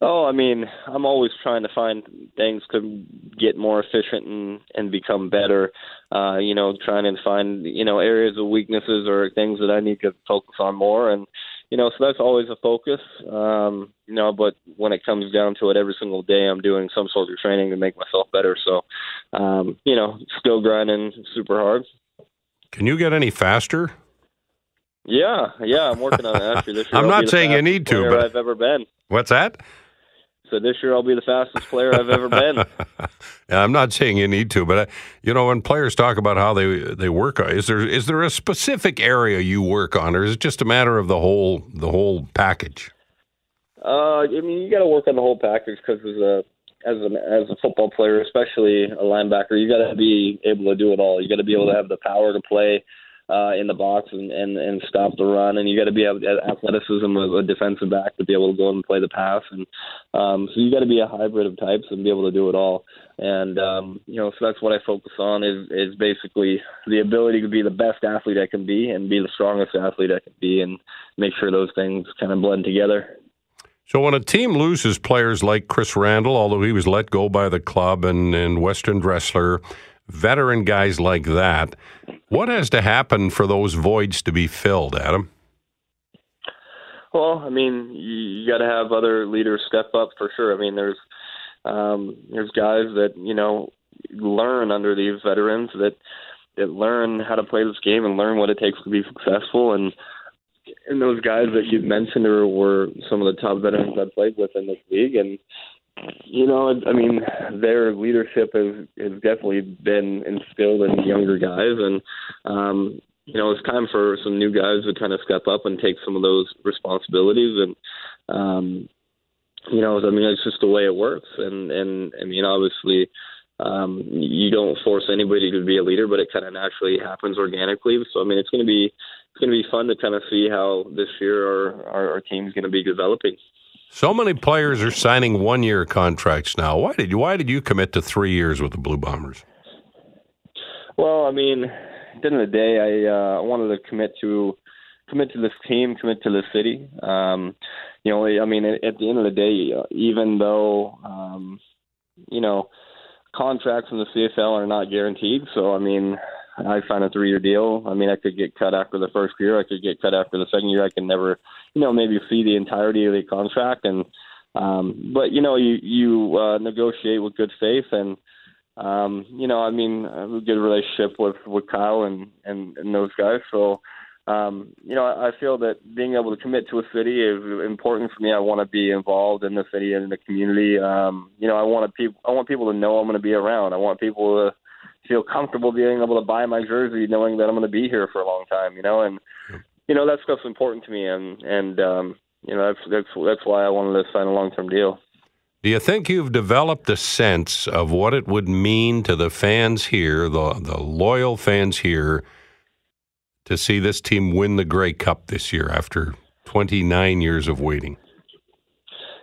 Oh, I mean, I'm always trying to find things to get more efficient and and become better. Uh, you know, trying to find you know areas of weaknesses or things that I need to focus on more, and you know, so that's always a focus. Um, you know, but when it comes down to it, every single day I'm doing some sort of training to make myself better. So, um, you know, still grinding super hard. Can you get any faster? Yeah, yeah, I'm working on it. Actually, this year I'm not saying you need to, but- I've ever been. What's that? So this year I'll be the fastest player I've ever been. I'm not saying you need to, but uh, you know when players talk about how they they work, is there is there a specific area you work on, or is it just a matter of the whole the whole package? Uh, I mean, you got to work on the whole package because as a as an as a football player, especially a linebacker, you got to be able to do it all. You got to be able to have the power to play uh, in the box and, and, and stop the run. And you got to be able athleticism of a defensive back to be able to go and play the pass. And um, so you got to be a hybrid of types and be able to do it all. And um, you know, so that's what I focus on is is basically the ability to be the best athlete I can be and be the strongest athlete I can be, and make sure those things kind of blend together. So when a team loses players like Chris Randle, although he was let go by the club, and, and Weston Dressler, veteran guys like that, what has to happen for those voids to be filled, Adam? Well, I mean, you, you got to have other leaders step up for sure. I mean, there's um, there's guys that you know learn under these veterans that that learn how to play this game and learn what it takes to be successful. And and those guys that you've mentioned are, were some of the top veterans I played with in this league, and you know, I mean, their leadership has has definitely been instilled in younger guys, and um, you know, it's time for some new guys to kind of step up and take some of those responsibilities. And um, you know, I mean, it's just the way it works. And and I mean, obviously, um, you don't force anybody to be a leader, but it kind of naturally happens organically. So I mean, it's going to be it's going to be fun to kind of see how this year our our, our team's going to be developing. So many players are signing one-year contracts now. Why did you Why did you commit to three years with the Blue Bombers? Well, I mean, at the end of the day, I uh, wanted to commit to commit to this team, commit to the city. Um, you know, I mean, at, at the end of the day, even though um, you know contracts in the CFL are not guaranteed, so I mean, I signed a three-year deal. I mean, I could get cut after the first year. I could get cut after the second year. I can never, you know, maybe see the entirety of the contract. And um, but you know, you you uh, negotiate with good faith, and um, you know, I mean, I have a good relationship with with Kyle and and, and those guys. So. Um, you know, I feel that being able to commit to a city is important for me. I want to be involved in the city and in the community. Um, you know, I want to people. I want people to know I'm going to be around. I want people to feel comfortable being able to buy my jersey, knowing that I'm going to be here for a long time. You know, and you know that stuff's important to me, and and um, you know that's that's that's why I wanted to sign a long term deal. Do you think you've developed a sense of what it would mean to the fans here, the the loyal fans here, to see this team win the Grey Cup this year after 29 years of waiting?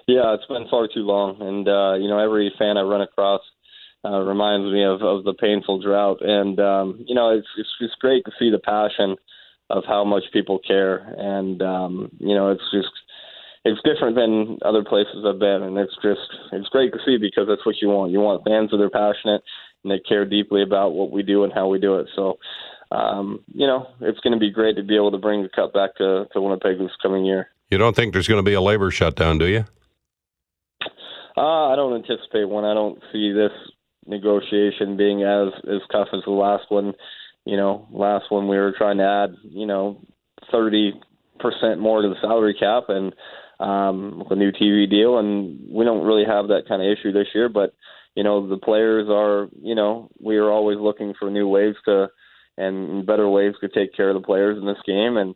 Yeah, it's been far too long, and uh, you know every fan I run across uh, reminds me of, of the painful drought. And um, you know, it's, it's it's great to see the passion of how much people care, and um, you know, it's just it's different than other places I've been, and it's just it's great to see because that's what you want. You want fans that are passionate and they care deeply about what we do and how we do it. So. Um, you know, it's going to be great to be able to bring the cup back to, to Winnipeg this coming year. You don't think there's going to be a labor shutdown, do you? Uh, I don't anticipate one. I don't see this negotiation being as as tough as the last one. You know, last one we were trying to add, you know, thirty percent more to the salary cap and um with a new TV deal and we don't really have that kind of issue this year, but you know, the players are, you know, we are always looking for new ways to and better ways to take care of the players in this game and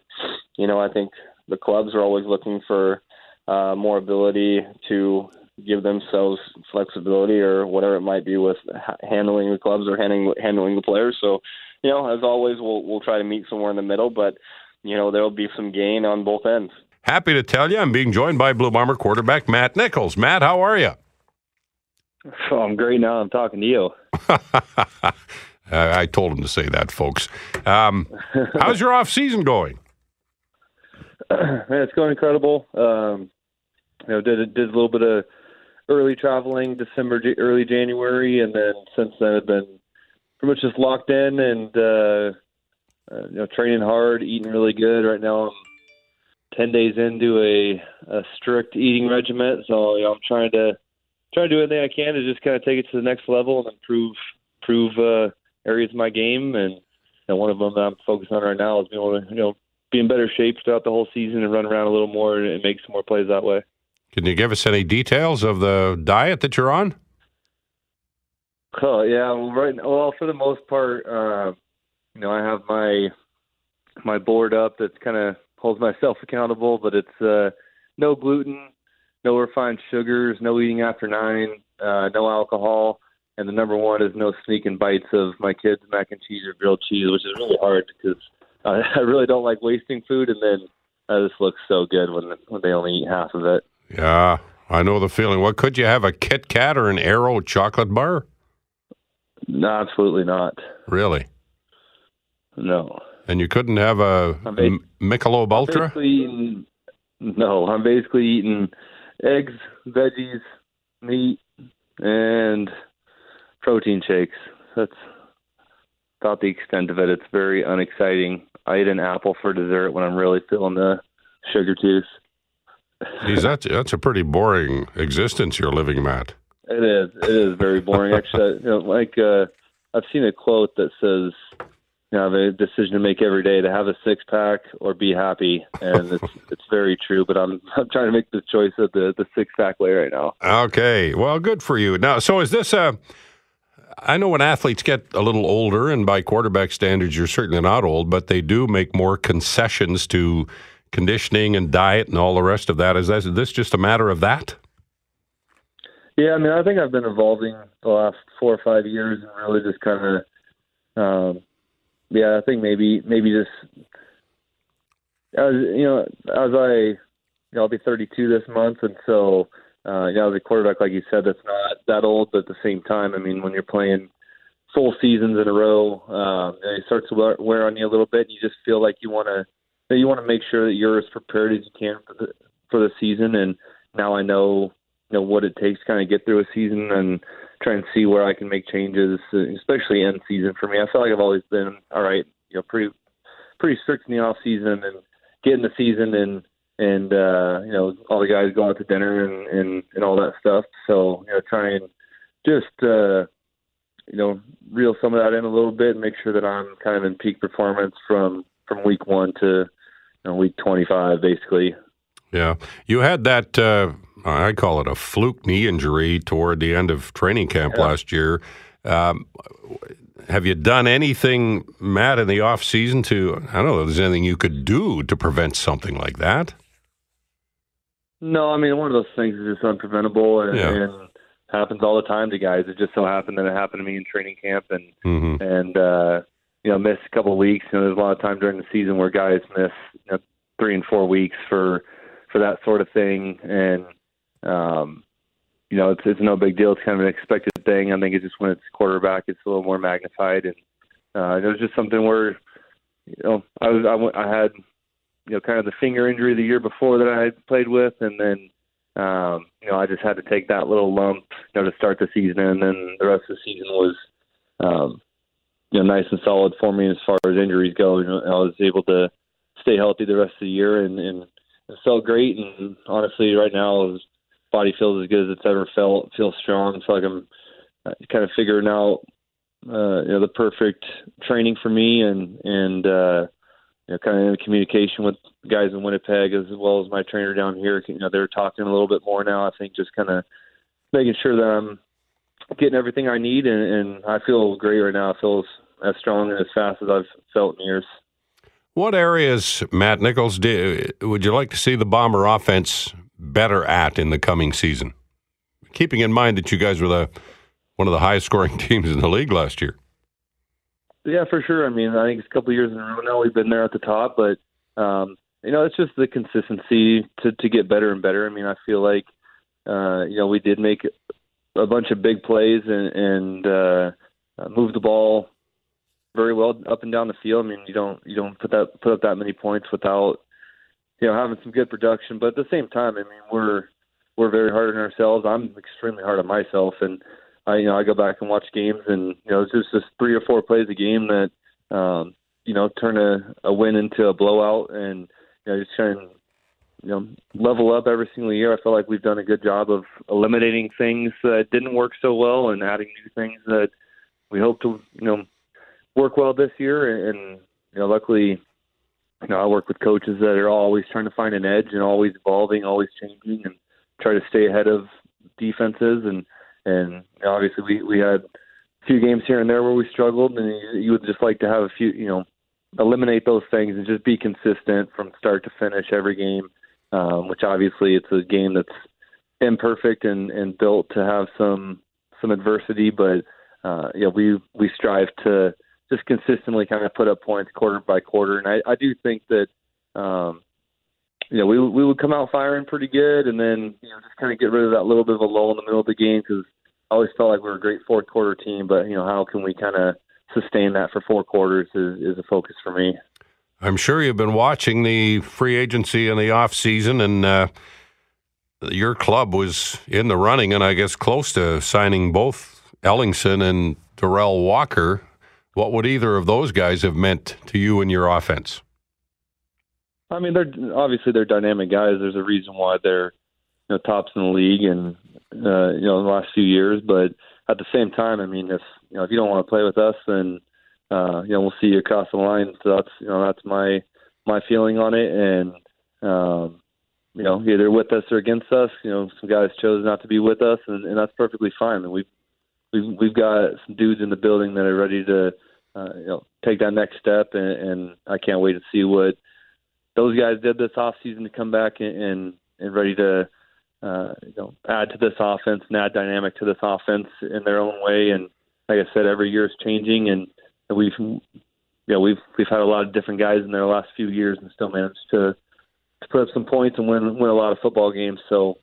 you know, I think the clubs are always looking for uh more ability to give themselves flexibility or whatever it might be with handling the clubs or handling handling the players. So, you know, as always, we'll we'll try to meet somewhere in the middle, but you know, there'll be some gain on both ends. Happy to tell you, I'm being joined by Blue Bomber quarterback Matt Nichols. Matt, how are you? Oh, I'm great now. I'm talking to you. I told him to say that, folks. Um, how's your off season going? it's going incredible. Um, you know, did did a little bit of early traveling December, early January, and then since then I've been pretty much just locked in and uh, uh, you know training hard, eating really good. Right now I'm ten days into a, a strict eating regimen, so you know I'm trying to try to do anything I can to just kind of take it to the next level and improve improve uh, areas of my game. And you know, one of them that I'm focused on right now is being able to you know be in better shape throughout the whole season and run around a little more and make some more plays that way. Can you give us any details of the diet that you're on? Oh yeah, well, right. Well, for the most part, uh, you know, I have my my board up that's kind of holds myself accountable, but it's uh, no gluten, no refined sugars, no eating after nine, uh, no alcohol, and the number one is no sneaking bites of my kids' mac and cheese or grilled cheese, which is really hard because I really don't like wasting food, and then uh, this looks so good when when they only eat half of it. Yeah, I know the feeling. What could you have a Kit Kat or an Aero chocolate bar? No, absolutely not. Really? No. And you couldn't have a M- Michelob Ultra? Basically eating, no, I'm basically eating eggs, veggies, meat, and protein shakes. That's about the extent of it. It's very unexciting. I eat an apple for dessert when I'm really feeling the sugar tooth. Geez, that's that's a pretty boring existence you're living, Matt. It is. It is very boring. Actually, you know, like uh, I've seen a quote that says, "You have a decision to make every day to have a six pack or be happy," and it's it's very true. But I'm I'm trying to make the choice of the the six pack way right now. Okay, well, good for you. Now, so is this a? I know when athletes get a little older, and by quarterback standards, you're certainly not old, but they do make more concessions to conditioning and diet and all the rest of that, is this just a matter of that? Yeah, I mean, I think I've been evolving the last four or five years and really just kind of, um, yeah, I think maybe maybe just as you know, as I, you know, I'll be 32 this month, and so uh, you know, as a quarterback, like you said, that's not that old, but at the same time, I mean, when you're playing full seasons in a row, um, it starts to wear on you a little bit. And you just feel like you want to you want to make sure that you're as prepared as you can for the for the season. And now I know you know what it takes to kind of get through a season and try and see where I can make changes, especially end season for me. I feel like I've always been all right, you know, pretty pretty strict in the off season and get in the season and and uh, you know all the guys go out to dinner and and and all that stuff. So you know, try and just uh, you know reel some of that in a little bit and make sure that I'm kind of in peak performance from from week one to you know, week 25, basically. Yeah, you had that. Uh, I call it a fluke knee injury toward the end of training camp yeah. last year. Um, have you done anything, Matt, in the off season to? I don't know. If there's anything you could do to prevent something like that? No, I mean one of those things is just unpreventable and, yeah. and happens all the time to guys. It just so happened that it happened to me in training camp, and mm-hmm. and uh, you know, miss a couple of weeks. You know, there's a lot of time during the season where guys miss you know, three and four weeks for for that sort of thing, and um, you know, it's it's no big deal. It's kind of an expected thing. I think it's just when it's quarterback, it's a little more magnified, and uh, it was just something where you know I was I, I had you know kind of the finger injury the year before that I had played with, and then. Um, you know, I just had to take that little lump, you know, to start the season, and then the rest of the season was, um, you know nice and solid for me as far as injuries go. You know, I was able to stay healthy the rest of the year and, and it felt great. And honestly, right now, his body feels as good as it's ever felt. Feels strong. It's like I'm uh, kind of figuring out uh, you know the perfect training for me and and uh, you know kind of in communication with guys in Winnipeg as well as my trainer down here. You know they're talking a little bit more now. I think just kind of making sure that I'm getting everything I need, and, and I feel great right now. I feel as, as strong and as fast as I've felt in years. What areas, Matt Nichols, do, would you like to see the Bomber offense better at in the coming season? Keeping in mind that you guys were the one of the highest scoring teams in the league last year. Yeah, for sure. I mean, I think it's a couple years in a row now we've been there at the top, but um, you know, it's just the consistency to to get better and better. I mean, I feel like uh, you know we did make a bunch of big plays and, and uh, move the ball very well up and down the field. I mean, you don't you don't put that put up that many points without you know having some good production. But at the same time, I mean, we're we're very hard on ourselves. I'm extremely hard on myself, and I you know I go back and watch games, and you know it's just just three or four plays a game that um, you know turn a, a win into a blowout, and you know just trying you know level up every single year. I feel like we've done a good job of eliminating things that didn't work so well and adding new things that we hope to you know work well this year. And you know, luckily, you know I work with coaches that are always trying to find an edge and always evolving, always changing, and try to stay ahead of defenses. And and obviously we we had a few games here and there where we struggled, and you, you would just like to have a few you know eliminate those things and just be consistent from start to finish every game um, which obviously it's a game that's imperfect and and built to have some some adversity, but uh, you know we we strive to just consistently kind of put up points quarter by quarter, and I, I do think that um, you know we we would come out firing pretty good, and then you know just kind of get rid of that little bit of a lull in the middle of the game because I always felt like we were a great fourth quarter team, but you know how can we kind of sustain that for four quarters is, is a focus for me. I'm sure you've been watching the free agency in the off season, and uh, your club was in the running, and I guess close to signing both Ellingson and Derel Walker. What would either of those guys have meant to you and your offense? I mean, they're obviously they're dynamic guys. There's a reason why they're you know tops in the league, and uh, you know in the last few years. But at the same time, I mean, if you know if you don't want to play with us, then uh, you know we'll see you across the line. So that's you know that's my my feeling on it, and um, you know either with us or against us. You know some guys chose not to be with us, and, and that's perfectly fine. And we've we've we've got some dudes in the building that are ready to uh, you know take that next step, and, and I can't wait to see what those guys did this off season to come back and and, and ready to uh, you know, add to this offense and add dynamic to this offense in their own way. And like I said, every year is changing, and we've, you know, we've we've had a lot of different guys in their last few years, and still managed to to put up some points and win win a lot of football games. So,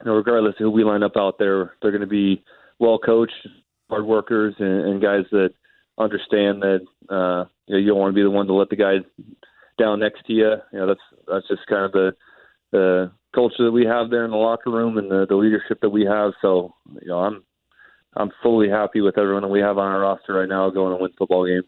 you know, regardless of who we line up out there, they're going to be well coached, hard workers, and, and guys that understand that uh, you, know, you don't want to be the one to let the guys down next to you. You know, that's that's just kind of the the culture that we have there in the locker room and the, the leadership that we have. So, you know, I'm I'm fully happy with everyone that we have on our roster right now going to win football games.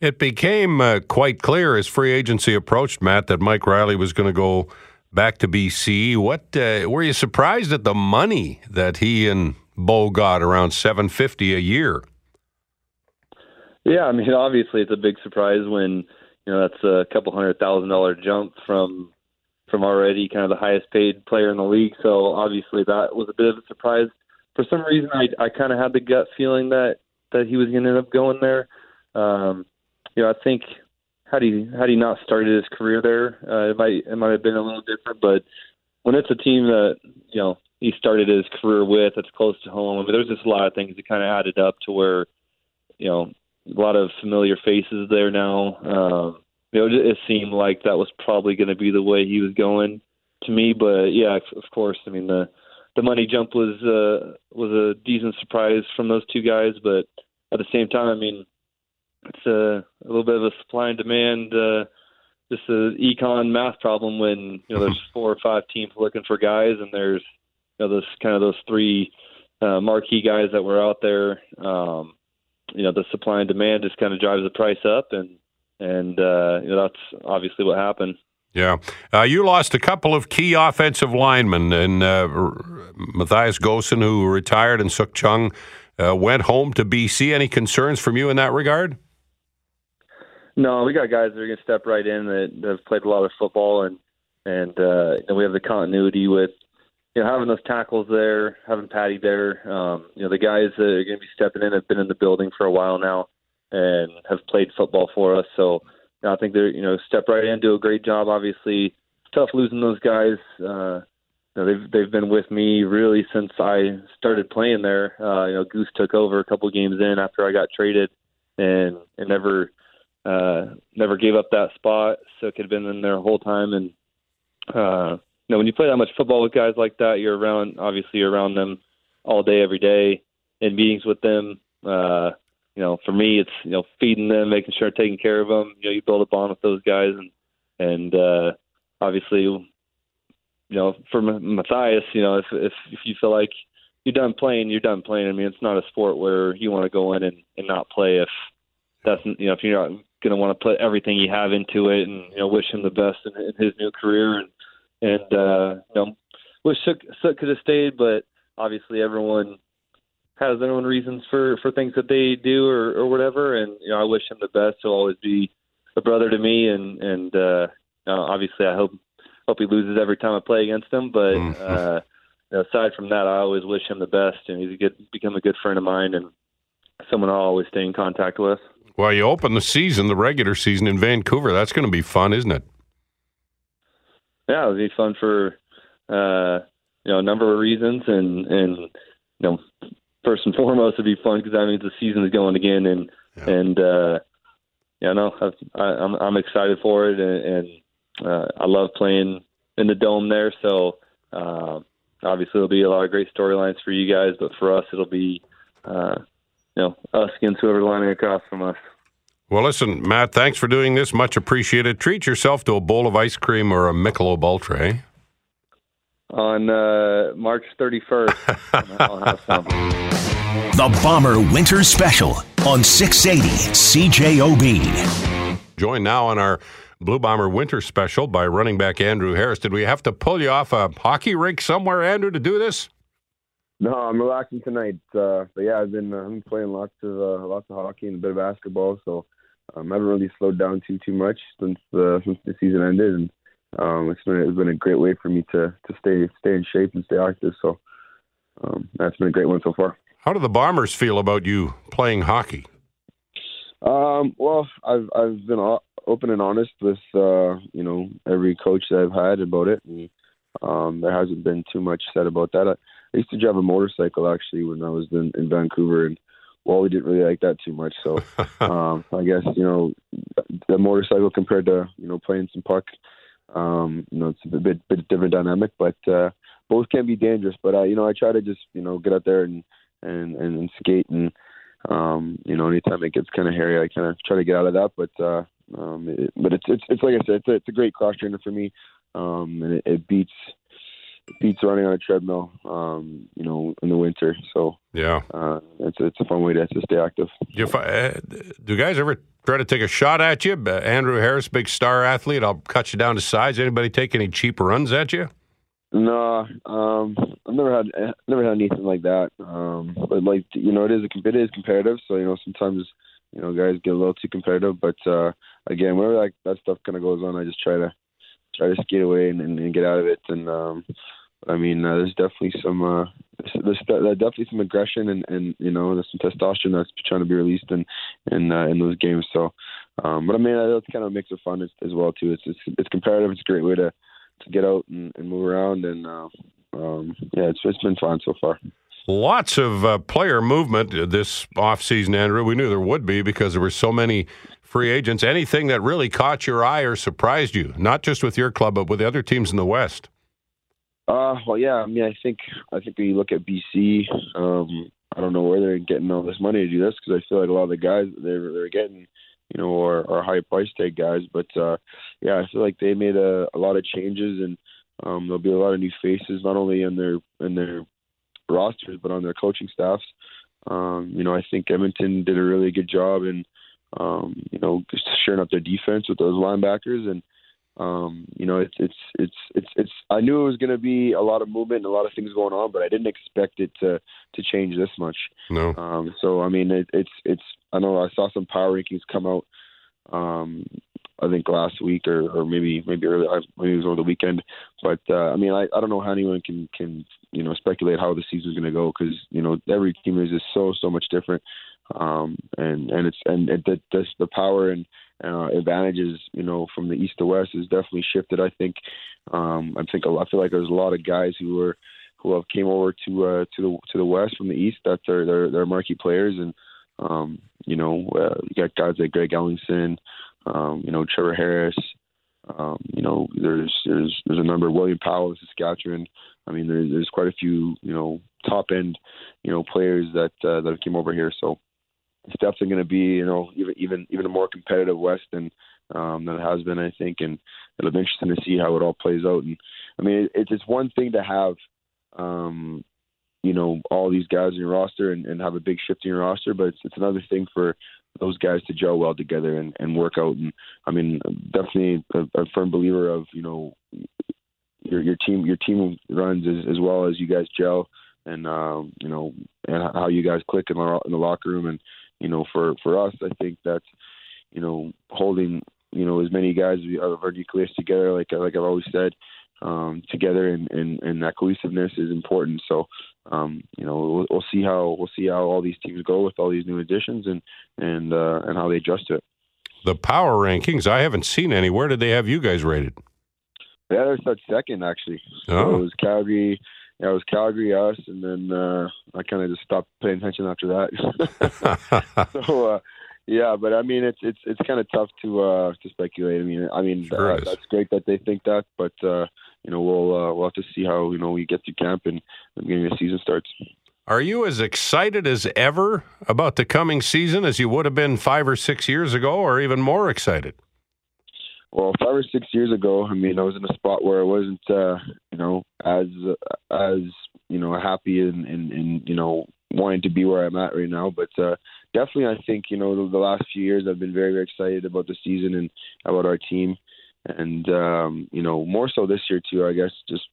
It became uh, quite clear as free agency approached, Matt, that Mike Reilly was going to go back to BC. What uh, were you surprised at the money that he and Bo got around seven fifty a year? Yeah, I mean, obviously it's a big surprise when you know that's a couple hundred thousand dollar jump from from already kind of the highest paid player in the league. So obviously that was a bit of a surprise. For some reason, I I kind of had the gut feeling that that he was going to end up going there. Um, you know, I think had he had he not started his career there, uh, it might it might have been a little different. But when it's a team that you know he started his career with, that's close to home. I mean, there's just a lot of things that kind of added up to where you know a lot of familiar faces there now. Um, you know, it seemed like that was probably going to be the way he was going to me. But yeah, of course, I mean the the money jump was uh, was a decent surprise from those two guys. But at the same time, I mean, it's a, a little bit of a supply and demand, uh, just a econ math problem when you know there's four or five teams looking for guys, and there's you know those kind of those three uh, marquee guys that were out there. Um, you know, the supply and demand just kind of drives the price up, and and uh, you know, that's obviously what happened. Yeah, uh, you lost a couple of key offensive linemen, and uh, Matthias Goossen, who retired, and Sukh Chungh uh, went home to BC. Any concerns from you in that regard? No, we got guys that are going to step right in that, that have played a lot of football, and and uh, you we have the continuity with you know having those tackles there, having Patty there. Um, you know, the guys that are going to be stepping in have been in the building for a while now and have played football for us. So you know, I think they're you know step right in, do a great job. Obviously, tough losing those guys. Uh, you know, they've they've been with me really since I started playing there. Uh, you know, Goose took over a couple games in after I got traded, and and never uh, never gave up that spot. So could have been in there the whole time. And uh, know, when you play that much football with guys like that, you're around. Obviously, you're around them all day, every day, in meetings with them. Uh, you know, for me, it's you know feeding them, making sure taking care of them. You know, you build a bond with those guys, and and uh, obviously, you know, for Matthias, you know, if if if you feel like you're done playing, you're done playing. I mean, it's not a sport where you want to go in and, and not play if that's you know if you're not going to want to put everything you have into it, and you know, wish him the best in, in his new career, and and uh, you know, wish Sukh, Sukh could have stayed, but obviously everyone has their own reasons for for things that they do or or whatever. And you know, I wish him the best. He'll always be a brother to me, and and uh, obviously, I hope hope he loses every time I play against him. But mm-hmm. uh, you know, aside from that, I always wish him the best, and he's a good become a good friend of mine and someone I'll always stay in contact with. Well, you open the season, the regular season in Vancouver. That's going to be fun, isn't it? Yeah, it'll be fun for uh, you know a number of reasons, and and you know first and foremost it'd be fun because that means the season is going again, and yeah. and uh, yeah, no, I, I'm I'm excited for it, and, and uh, I love playing in the dome there. So uh, obviously there'll be a lot of great storylines for you guys, but for us it'll be uh, you know us against whoever's lining across from us. Well, listen, Matt, thanks for doing this. Much appreciated. Treat yourself to a bowl of ice cream or a Michelob Ultra. Eh? On uh, March 31st, I'll have some. the Bomber Winter Special on 680 CJOB. Join now on our Blue Bomber Winter Special by running back Andrew Harris. Did we have to pull you off a hockey rink somewhere, Andrew, to do this? No, I'm relaxing tonight. Uh, but yeah, I've been uh, I'm playing lots of uh, lots of hockey and a bit of basketball, so um, I haven't really slowed down too too much since the since the season ended, and um, it's been it's been a great way for me to to stay stay in shape and stay active. So um, that's been a great one so far. How do the Bombers feel about you playing hockey? Um, well, I've I've been open and honest with uh, you know every coach that I've had about it, and um, there hasn't been too much said about that. I, I used to drive a motorcycle actually when I was in, in Vancouver, and Wally didn't really like that too much. So um, I guess you know the motorcycle compared to you know playing some puck, um, you know it's a bit bit different dynamic, but uh, both can be dangerous. But uh, you know I try to just you know get out there and and and, and skate and um, you know anytime it gets kind of hairy, I kind of try to get out of that. But uh, um, it, but it's it's it's like I said, it's a, it's a great cross trainer for me, um, and it, it beats beats running on a treadmill, um, you know, in the winter. So yeah, uh, it's it's a fun way to, to stay active. Do, you, uh, do guys ever try to take a shot at you? Andrew Harris, big star athlete. I'll cut you down to size. Anybody take any cheap runs at you? No, um, I've never had never had anything like that. Um, but like you know, it is a, it is competitive. So you know, sometimes you know guys get a little too competitive. But uh, again, whenever that, that stuff kind of goes on, I just try to try to skate away and, and, and get out of it. And um, I mean, uh, there's definitely some uh, there's, definitely some aggression and, and you know there's some testosterone that's trying to be released in in uh, in those games. So, um, but I mean, that's kind of makes it fun as, as well too. It's, it's it's comparative. It's a great way to to get out and, and move around, and uh, um, yeah, it's it's been fun so far. Lots of uh, player movement this offseason, Andrew. We knew there would be because there were so many free agents. Anything that really caught your eye or surprised you, not just with your club, but with the other teams in the West? Uh, well, yeah. I mean, I think I think when you look at BC, um, I don't know where they're getting all this money to do this because I feel like a lot of the guys they're they're getting, you know, are, are high price tag guys. But uh, yeah, I feel like they made a, a lot of changes and um, there'll be a lot of new faces, not only in their in their rosters but on their coaching staffs. Um, you know, I think Edmonton did a really good job in, um, you know, just sharing up their defense with those linebackers and um, you know, it's it's it's it's it's. I knew it was going to be a lot of movement and a lot of things going on, but I didn't expect it to to change this much. No. Um, so I mean, it, it's it's. I know I saw some power rankings come out. Um, I think last week or, or maybe maybe early maybe it was over the weekend. But uh, I mean, I, I don't know how anyone can can you know speculate how the season's going to go because you know every team is just so so much different. Um, and and it's and it, the the, the power and uh, advantages, you know, from the east to west has definitely shifted. I think, um, I think I feel like there's a lot of guys who were who have came over to uh, to the to the west from the east that they're they're, they're marquee players, and um, you know, uh, you got guys like Greg Ellingson, um, you know, Trevor Harris. Um, you know, there's there's there's a number of William Powell, Saskatchewan. I mean, there's there's quite a few you know top end you know players that uh, that came over here. So it's definitely going to be you know even even even a more competitive West than um, than it has been, I think, and it'll be interesting to see how it all plays out. And I mean, it, it's one thing to have um, you know all these guys in your roster and, and have a big shift in your roster, but it's, it's another thing for those guys to gel well together and, and work out. And I mean, definitely a, a firm believer of you know your your team your team runs as, as well as you guys gel and um, you know and how you guys click in the, in the locker room and you know, for for us, I think that's you know holding you know as many guys out of our nucleus together, like like I've always said, um, together, and, and and that cohesiveness is important. So um, you know we'll, we'll see how we'll see how all these teams go with all these new additions and and uh, and how they adjust to it. The power rankings, I haven't seen any. Where did they have you guys rated? Yeah, they're such second actually. Oh. It was Calgary, yeah, it was Calgary, us, and then uh, I kind of just stopped paying attention after that. so uh, yeah, but I mean, it's it's it's kind of tough to uh, to speculate. I mean, I mean Sure uh, that's great that they think that, but uh, you know, we'll uh, we'll have to see how you know we get through camp and the beginning of the season starts. Are you as excited as ever about the coming season as you would have been five or six years ago, or even more excited? Well, five or six years ago, I mean, I was in a spot where I wasn't, uh, you know, as as you know happy and, and and you know wanting to be where I'm at right now. But uh, definitely, I think you know the, the last few years I've been very very excited about the season and about our team, and um, you know more so this year too. I guess just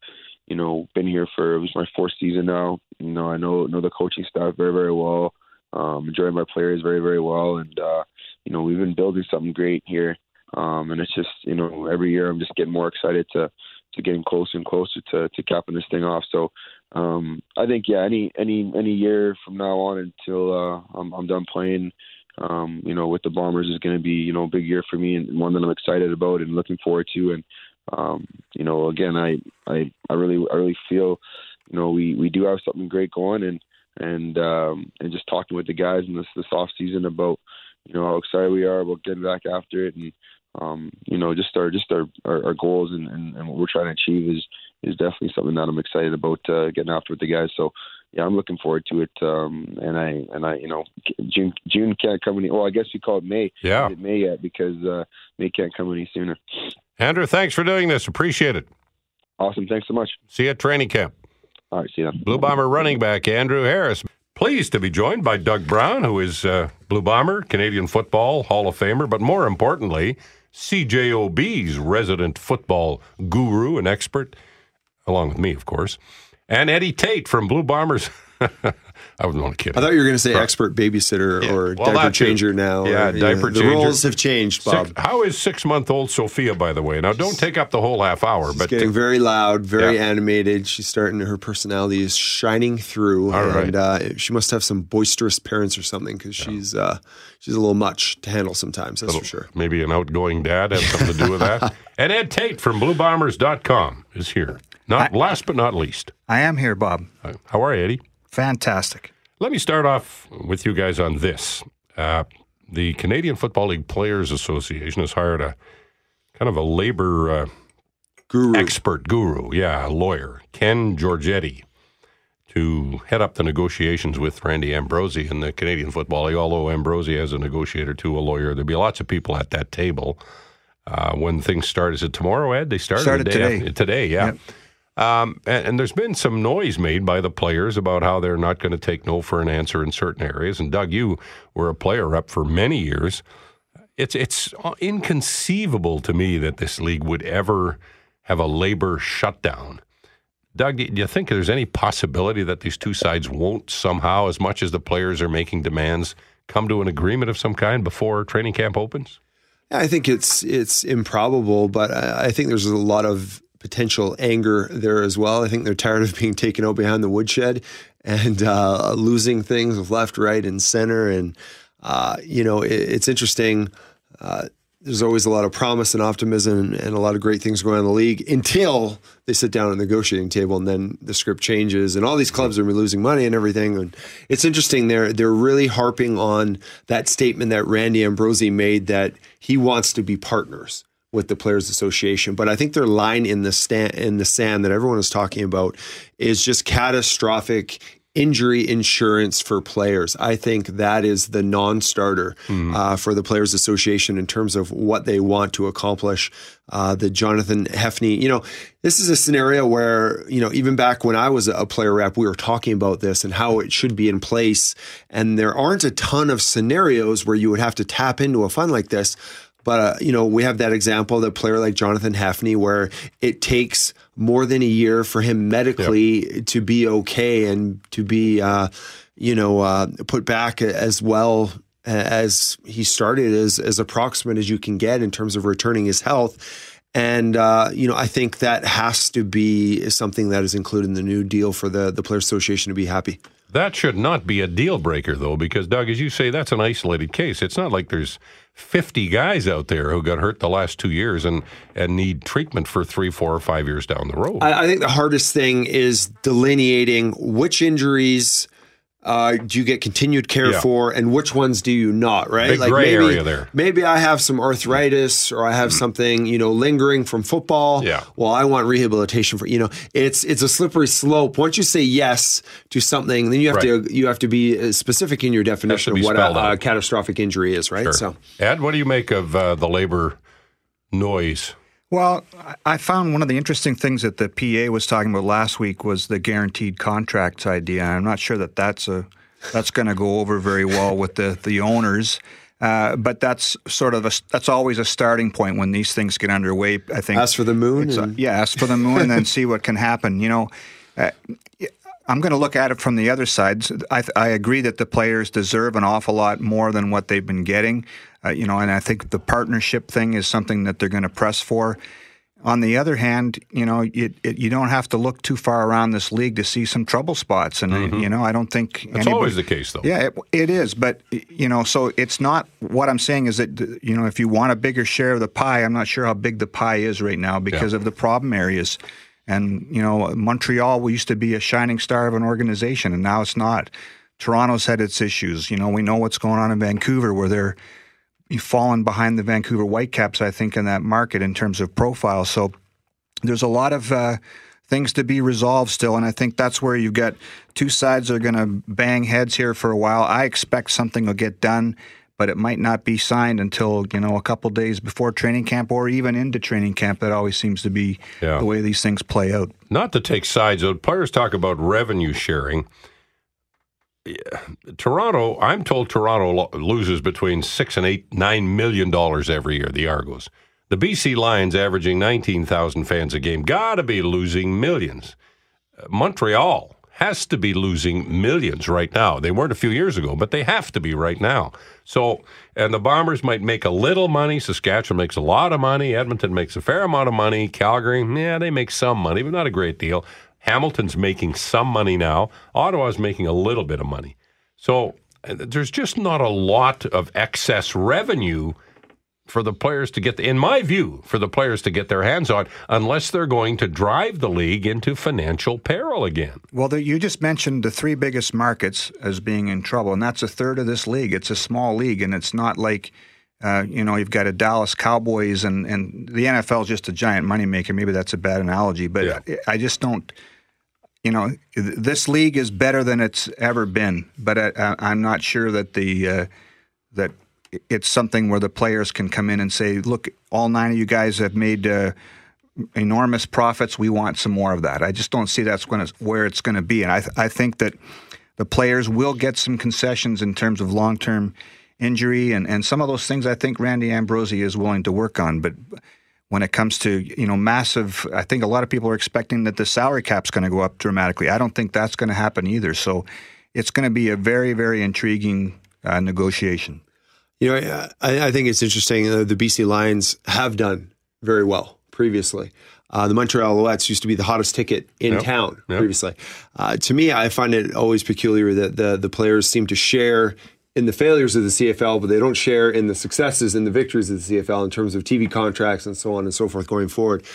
you know been here for it was my fourth season now. You know I know know the coaching staff very very well. Um, enjoying my players very very well, and uh, you know we've been building something great here. Um, and it's just you know every year I'm just getting more excited to to getting closer and closer to to capping this thing off. So um, I think yeah, any any any year from now on until uh, I'm I'm done playing, um, you know, with the Bombers is going to be you know a big year for me and one that I'm excited about and looking forward to. And um, you know, again, I I I really I really feel you know we we do have something great going and and um, and just talking with the guys in this this off season about you know how excited we are about getting back after it and um, you know just our just our our, our goals and, and, and what we're trying to achieve is is definitely something that I'm excited about uh, getting after with the guys. So yeah, I'm looking forward to it. Um, and I and I you know June June can't come any. Well, I guess we call it May. Yeah. It May yet because uh, May can't come any sooner. Andrew, thanks for doing this. Appreciate it. Awesome. Thanks so much. See you at training camp. All right. See you then. Blue Bomber running back Andrew Harris. Pleased to be joined by Doug Brown, who is uh, Blue Bomber, Canadian football Hall of Famer, but more importantly, CJOB's resident football guru and expert, along with me, of course, and Eddie Tait from Blue Bombers. I was not gonna kidding. I thought you were going to say expert babysitter Yeah. or Well, diaper that too. changer now. Yeah, or, you diaper The changer. roles have changed, Bob. Six, how is six month old Sophia, by the way? Now, don't take up the whole half hour, She's but getting very loud, very Yeah. animated. She's starting. Her personality is shining through, All right. and uh, she must have some boisterous parents or something because she's uh, she's a little much to handle sometimes. That's for sure. maybe an outgoing dad has something to do with that. and Ed Tait from BlueBombers.com is here. Not last but not least. I am here, Bob. How are you, Eddie? Fantastic. Let me start off with you guys on this. Uh, the Canadian Football League Players Association has hired a kind of a labor uh, Guru. expert guru, yeah, a lawyer, Ken Giorgetti, to head up the negotiations with Randy Ambrosie in the Canadian Football League. Although Ambrosie, as a negotiator too, a lawyer, there'll be lots of people at that table uh, when things start. Is it tomorrow, Ed? They started, Started the today. after- today, yeah. Um, and, and there's been some noise made by the players about how they're not going to take no for an answer in certain areas. And Doug, you were a player up for many years. It's it's inconceivable to me that this league would ever have a labor shutdown. Doug, do you think there's any possibility that these two sides won't somehow, as much as the players are making demands, come to an agreement of some kind before training camp opens? I think it's it's improbable, but I think there's a lot of potential anger there as well. I think they're tired of being taken out behind the woodshed and uh, losing things with left, right, and center. And uh, you know, it, it's interesting. Uh, there's always a lot of promise and optimism and a lot of great things going on in the league until they sit down at the negotiating table and then the script changes and all these clubs are losing money and everything. And it's interesting. They're they're really harping on that statement that Randy Ambrosie made that he wants to be partners with the Players Association. But I think their line in the stand in the sand that everyone is talking about is just catastrophic injury insurance for players. I think that is the non-starter uh, for the Players Association in terms of what they want to accomplish. Uh, the Jonathan Hefney, you know, this is a scenario where you know even back when I was a player rep, we were talking about this and how it should be in place. And there aren't a ton of scenarios where you would have to tap into a fund like this. But uh, you know, we have that example, the player like Jonathan Hefney, where it takes more than a year for him medically to be okay and to be, uh, you know, uh, put back as well as he started, as as approximate as you can get in terms of returning his health. And uh, you know, I think that has to be something that is included in the new deal for the the Players Association to be happy. That should not be a deal breaker, though, because Doug, as you say, that's an isolated case. It's not like there's 50 guys out there who got hurt the last two years and, and need treatment for three, four, or five years down the road. I, I think the hardest thing is delineating which injuries uh, do you get continued care Yeah. for, and which ones do you not? Right, Big gray maybe, area there. Maybe I have some arthritis, or I have something you know lingering from football. Yeah. Well, I want rehabilitation for you know. It's it's a slippery slope. Once you say yes to something, then you have to you have to be uh, specific in your definition of what a, a catastrophic injury is. Right. Sure. So Ed, what do you make of uh, the labor noise? Well, I- found one of the interesting things that the PA was talking about last week was the guaranteed contracts idea. I'm not sure that that's a that's going to go over very well with the the owners. Uh, but that's sort of a that's always a starting point when these things get underway. I think ask for the moon. A- yeah, ask for the moon and then see what can happen. You know, uh, I'm going to look at it from the other side. I, I agree that the players deserve an awful lot more than what they've been getting. Uh, you know, and I think the partnership thing is something that they're going to press for. On the other hand, you know, it, it, you don't have to look too far around this league to see some trouble spots, and uh, you know, I don't think Mm-hmm. That's always the case, though. yeah, it, it is, but you know, so it's not. What I'm saying is that you know, if you want a bigger share of the pie, I'm not sure how big the pie is right now because Yeah. of the problem areas. And you know, Montreal used to be a shining star of an organization, and now it's not. Toronto's had its issues. You know, we know what's going on in Vancouver, where they're fallen behind the Vancouver Whitecaps, I think, in that market in terms of profile. So there's a lot of uh, things to be resolved still, and I think that's where you've got two sides that are going to bang heads here for a while. I expect something will get done, but it might not be signed until you know a couple days before training camp or even into training camp. That always seems to be Yeah. the way these things play out. Not to take sides, though, players talk about revenue sharing. Toronto, I'm told Toronto lo- loses between six and eight, nine million dollars every year. The Argos, the BC Lions, averaging nineteen thousand fans a game, gotta be losing millions. Uh, Montreal has to be losing millions right now. They weren't a few years ago, but they have to be right now. So, and the Bombers might make a little money. Saskatchewan makes a lot of money. Edmonton makes a fair amount of money. Calgary, yeah, they make some money, but not a great deal. Hamilton's making some money now. Ottawa's making a little bit of money. So, uh, there's just not a lot of excess revenue for the players to get, in my view, for the players to get their hands on, unless they're going to drive the league into financial peril again. Well, the, you just mentioned the three biggest markets as being in trouble, and that's a third of this league. It's a small league, and it's not like uh, you know you've got a Dallas Cowboys, and and the NFL is just a giant moneymaker. Maybe that's a bad analogy, but Yeah. I, I just don't. You know, this league is better than it's ever been, but I, I'm not sure that the uh, that it's something where the players can come in and say, "Look, all nine of you guys have made." Uh, enormous profits. We want some more of that. I just don't see that's going to where it's going to be, and I th- I think that the players will get some concessions in terms of long term injury and and some of those things. I think Randy Ambrosie is willing to work on, but. When it comes to you know massive, I think a lot of people are expecting that the salary cap's going to go up dramatically. I don't think that's going to happen either. So, it's going to be a very very intriguing uh, negotiation. You know, I, I think it's interesting. Uh, the BC Lions have done very well previously. Uh, the Montreal Alouettes used to be the hottest ticket in Yep. town Yep. previously. Uh, to me, I find it always peculiar that the the players seem to share in the failures of the CFL, but they don't share in the successes and the victories of the CFL in terms of TV contracts and so on and so forth going forward.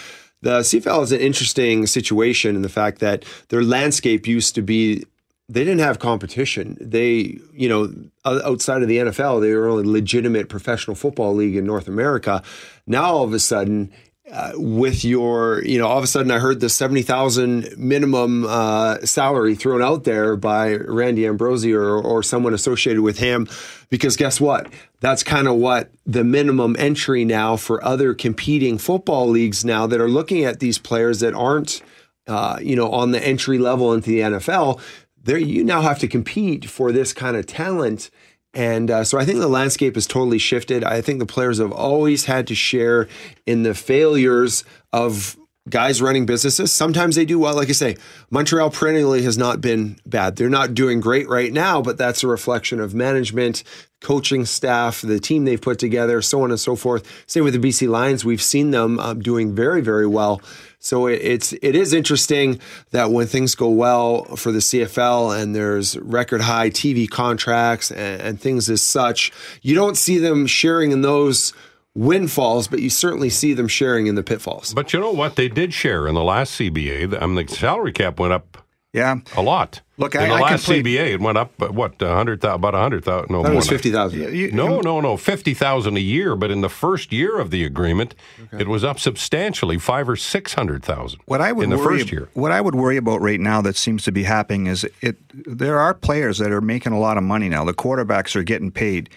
The CFL is an interesting situation in the fact that their landscape used to be they didn't have competition. They, you know, outside of the NFL, they were only legitimate professional football league in North America. Now all of a sudden, uh, with your, you know, all of a sudden I heard the seventy thousand minimum uh, salary thrown out there by Randy Ambrosie or or someone associated with him, because guess what? That's kind of what the minimum entry now for other competing football leagues now that are looking at these players that aren't uh, you know, on the entry level into the NFL, there you now have to compete for this kind of talent. And uh, so I think the landscape has totally shifted. I think the players have always had to share in the failures of guys running businesses. Sometimes they do well. Like I say, Montreal perennially has not been bad. They're not doing great right now, but that's a reflection of management, coaching staff, the team they've put together, so on and so forth. Same with the BC Lions. We've seen them um, doing very, very well. So it, it's it is interesting that when things go well for the CFL and there's record high TV contracts and, and things as such, you don't see them sharing in those windfalls, but you certainly see them sharing in the pitfalls. But you know what? They did share in the last CBA. I mean, um, the salary cap went up Yeah. a lot. Look, in I- the I last complete- CBA, it went up what a hundred thousand, about a hundred thousand. No, That was fifty thousand. No, no, no, fifty thousand a year. But in the first year of the agreement, it was up substantially, five or six hundred thousand. What I would in the worry, first year. what I would worry about right now that seems to be happening is it. There are players that are making a lot of money now. The quarterbacks are getting paid,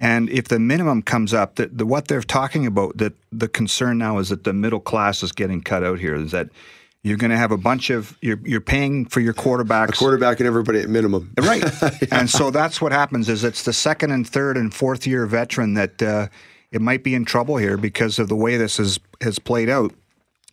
and if the minimum comes up, the, the what they're talking about, that the concern now is that the middle class is getting cut out here. Is that you're going to have a bunch of you're you're paying for your quarterbacks. A quarterback and everybody at minimum. Right. And so that's what happens is it's the second and third and fourth year veteran that uh, it might be in trouble here because of the way this has, has played out.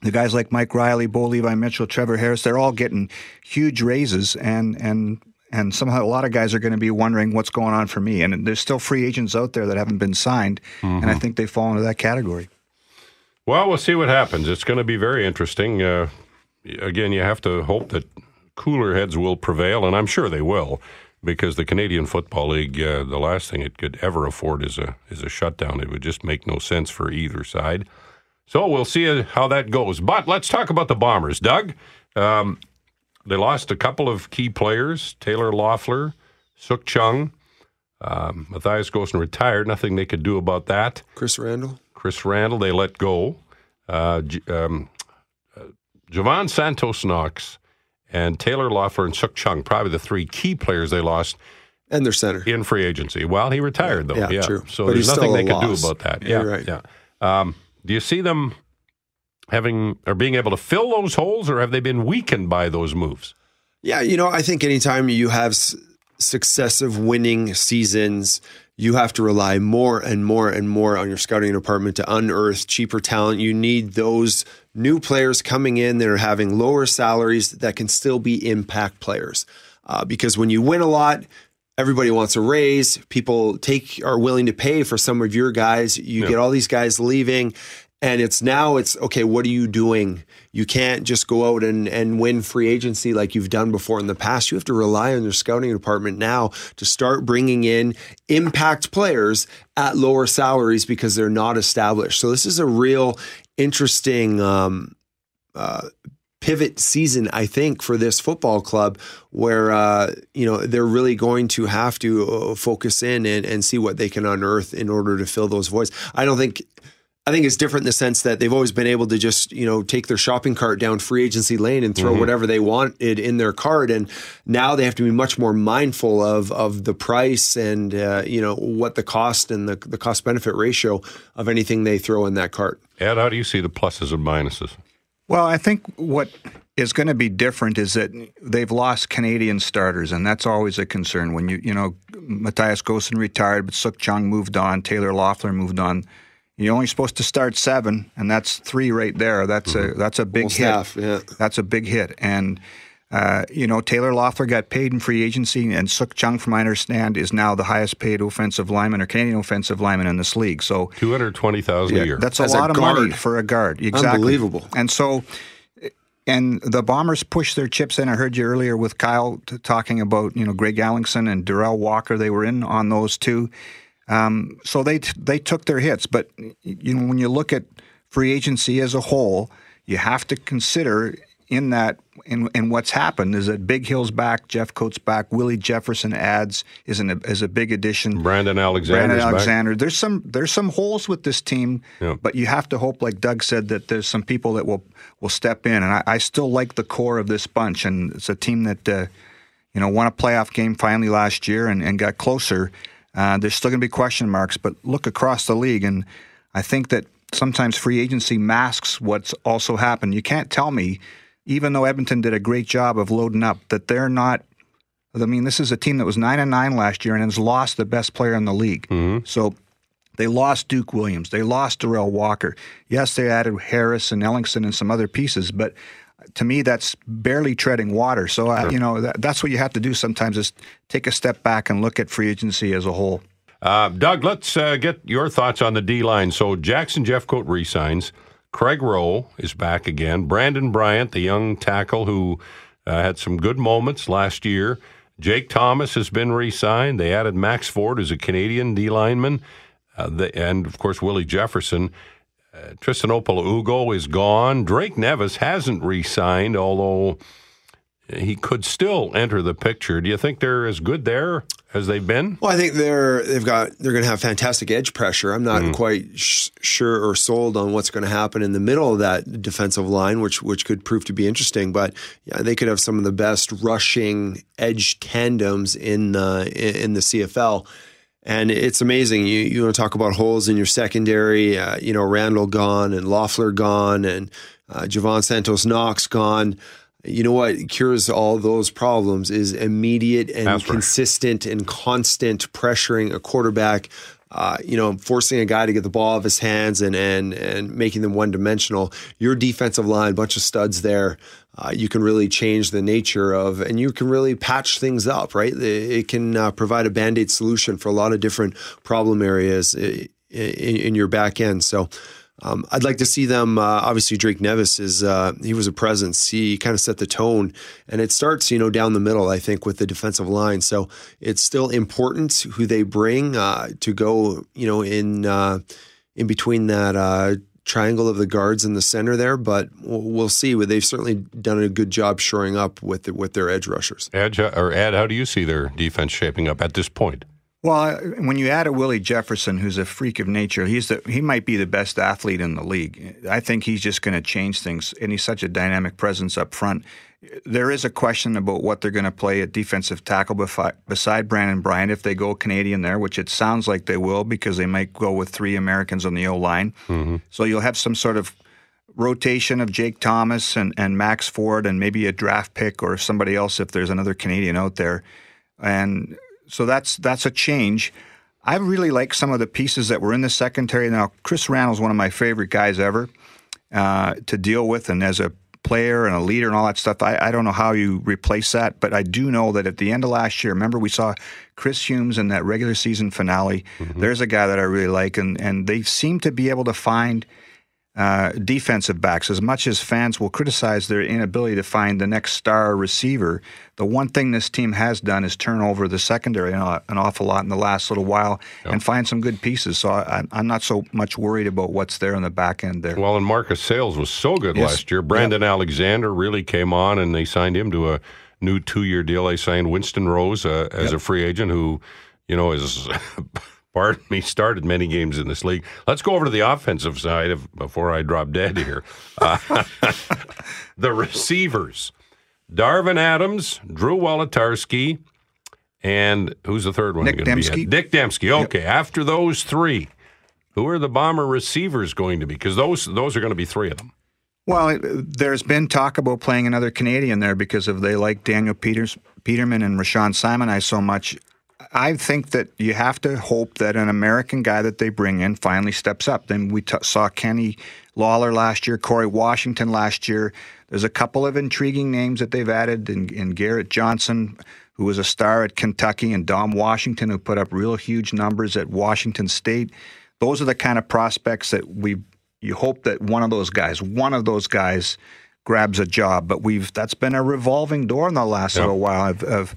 The guys like Mike Reilly, Bo Levi Mitchell, Trevor Harris, they're all getting huge raises and and and somehow a lot of guys are going to be wondering what's going on for me. And there's still free agents out there that haven't been signed, and I think they fall into that category. Well, we'll see what happens. It's going to be very interesting. Uh, again, you have to hope that cooler heads will prevail, and I'm sure they will, because the Canadian Football League, uh, the last thing it could ever afford is a is a shutdown. It would just make no sense for either side. So we'll see how that goes. But let's talk about the Bombers, Doug. Um, they lost a couple of key players: Taylor Loffler, Sukh Chungh. Um, Matthias Goossen retired. Nothing they could do about that. Chris Randle. Chris Randle, they let go. Uh, um, Jovan Santos-Knox and Taylor Loffler and Sukh Chungh, probably the three key players they lost And their center. in free agency. Well, he retired, though. Yeah, Yeah, true. So But there's nothing they could do about that. Yeah, Yeah, right. Yeah. Um, do you see them having or being able to fill those holes, or have they been weakened by those moves? Yeah, you know, I think anytime you have s- successive winning seasons, you have to rely more and more and more on your scouting department to unearth cheaper talent. You need those new players coming in that are having lower salaries that can still be impact players. Uh, because when you win a lot, everybody wants a raise. People take are willing to pay for some of your guys. You get all these guys leaving. And it's now it's okay, what are you doing? You can't just go out and, and win free agency like you've done before in the past. You have to rely on your scouting department now to start bringing in impact players at lower salaries because they're not established. So this is a real interesting um, uh, pivot season, I think, for this football club, where uh, you know they're really going to have to uh, focus in and, and see what they can unearth in order to fill those voids. I don't think. I think it's different in the sense that they've always been able to just, you know, take their shopping cart down free agency lane and throw whatever they wanted in their cart. And now they have to be much more mindful of of the price and uh, you know what the cost and the the cost benefit ratio of anything they throw in that cart. Ed, how do you see the pluses and minuses? Well, I think what is going to be different is that they've lost Canadian starters, and that's always a concern. When you, you know, Matthias Goossen retired, but Sukh Chungh moved on, Taylor Loffler moved on. You're only supposed to start seven, and that's three right there. That's a that's a big Almost hit. half, yeah. That's a big hit, and uh, you know Taylor Loffler got paid in free agency, and Sukh Chungh, from my understand, is now the highest paid offensive lineman or Canadian offensive lineman in this league. So Two hundred twenty thousand a year. that's a As a lot of money for a guard. Exactly. Unbelievable. And so, and the Bombers push their chips in. I heard you earlier with Kyle t- talking about you know Greg Ellingson and Derel Walker. They were in on those two. Um, so they t- they took their hits. But you know when you look at free agency as a whole, you have to consider in that in, in what's happened is that Bighill's back, Jeffcoat's back, Willie Jefferson adds is an, is a big addition. Brandon Alexander. Brandon back. Alexander. There's some there's some holes with this team, Yeah. but you have to hope, like Doug said, that there's some people that will will step in. And I, I still like the core of this bunch, and it's a team that uh, you know won a playoff game finally last year and, and got closer. Uh, there's still going to be question marks, but look across the league, and I think that sometimes free agency masks what's also happened. You can't tell me, even though Edmonton did a great job of loading up, that they're not I mean, this is a team that was nine and nine last year and has lost the best player in the league. So They lost Duke Williams. They lost Derel Walker. Yes, they added Harris and Ellingson and some other pieces, but to me, that's barely treading water. So, uh, you know, that, that's what you have to do sometimes is take a step back and look at free agency as a whole. Uh, Doug, let's uh, get your thoughts on the D line. So, Jackson Jeffcoat resigns. Craig Roh is back again. Brandon Bryant, the young tackle who uh, had some good moments last year. Jake Thomas has been re signed. They added Max Ford, who's a Canadian D lineman uh, the, and of course Willie Jefferson. Uh, Tristan Ugo is gone. Drake Nevis hasn't re-signed, although he could still enter the picture. Do you think they're as good there as they've been? Well, I think they're they've got they're going to have fantastic edge pressure. I'm not mm. quite sh- sure or sold on what's going to happen in the middle of that defensive line, which which could prove to be interesting. But yeah, they could have some of the best rushing edge tandems in uh, in the CFL. And it's amazing. You you want to talk about holes in your secondary. Uh, you know, Randle gone and Loffler gone and uh, Jovan Santos-Knox gone. You know what cures all those problems is immediate and That's consistent right. and constant pressuring a quarterback. Uh, you know, forcing a guy to get the ball off his hands and and and making them one dimensional. Your defensive line, bunch of studs there uh, you can really change the nature of, and you can really patch things up, right? It can uh, provide a band aid solution for a lot of different problem areas in, in your back end. So, um, I'd like to see them. Uh, obviously, Drake Nevis is uh, he was a presence. He kind of set the tone, and it starts you know down the middle. I think with the defensive line. So it's still important who they bring uh, to go. You know in uh, in between that triangle of the guards in the center there, but we'll see. They've certainly done a good job shoring up with the, with their edge rushers. Ed, or Ed, how do you see their defense shaping up at this point? Well, when you add a Willie Jefferson, who's a freak of nature, he's the, he might be the best athlete in the league. I think he's just going to change things, and he's such a dynamic presence up front there is a question about what they're going to play at defensive tackle beside Brandon Bryant if they go Canadian there, which it sounds like they will because they might go with three Americans on the O line. Mm-hmm. So you'll have some sort of rotation of Jake Thomas and, and Max Ford and maybe a draft pick or somebody else if there's another Canadian out there. And so that's that's a change. I really like some of the pieces that were in the secondary. Now, Chris Randle's one of my favorite guys ever uh, to deal with, and as a player and a leader and all that stuff. I, I don't know how you replace that, but I do know that at the end of last year, remember we saw Chris Humes in that regular season finale. Mm-hmm. There's a guy that I really like, and and they seem to be able to find – uh, defensive backs. As much as fans will criticize their inability to find the next star receiver, the one thing this team has done is turn over the secondary an, an awful lot in the last little while and find some good pieces. So I, am not so much worried about what's there on the back end there. Well, and Marcus Sayles was so good yes. last year. Brandon yep. Alexander really came on, and they signed him to a new two-year deal. They signed Winston Rose uh, as yep. a free agent who, you know, is. pardon me, started many games in this league. Let's go over to the offensive side of, before I drop dead here. Uh, the receivers Darvin Adams, Drew Wolitarsky, and who's the third one? Nic Demski. Dick Demski. Okay, yep. after those three, who are the Bomber receivers going to be? Because those those are going to be three of them. Well, there's been talk about playing another Canadian there because of they like Daniel Peters, Petermann and Rashaun Simonise so much. I think that you have to hope that an American guy that they bring in finally steps up. Then we t- saw Kenny Lawler last year, Corey Washington last year. There's a couple of intriguing names that they've added in, in Garrett Johnson, who was a star at Kentucky, and Dom Washington, who put up real huge numbers at Washington State. Those are the kind of prospects that we you hope that one of those guys, one of those guys, grabs a job. But we've that's been a revolving door in the last yep. little while of, of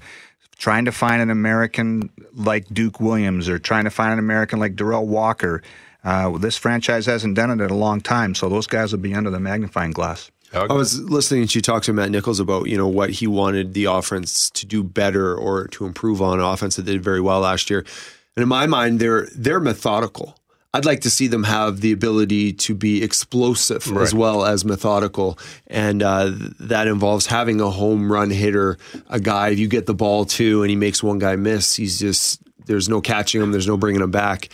trying to find an American like Duke Williams or trying to find an American like Derel Walker. Uh, this franchise hasn't done it in a long time, so those guys will be under the magnifying glass. I was listening to you talk to Matt Nichols about you know what he wanted the offense to do better or to improve on offense that did very well last year, and in my mind they're they're methodical. I'd like to see them have the ability to be explosive right. as well as methodical. And uh, that involves having a home run hitter, a guy, if you get the ball to and he makes one guy miss, he's just, there's no catching him, there's no bringing him back.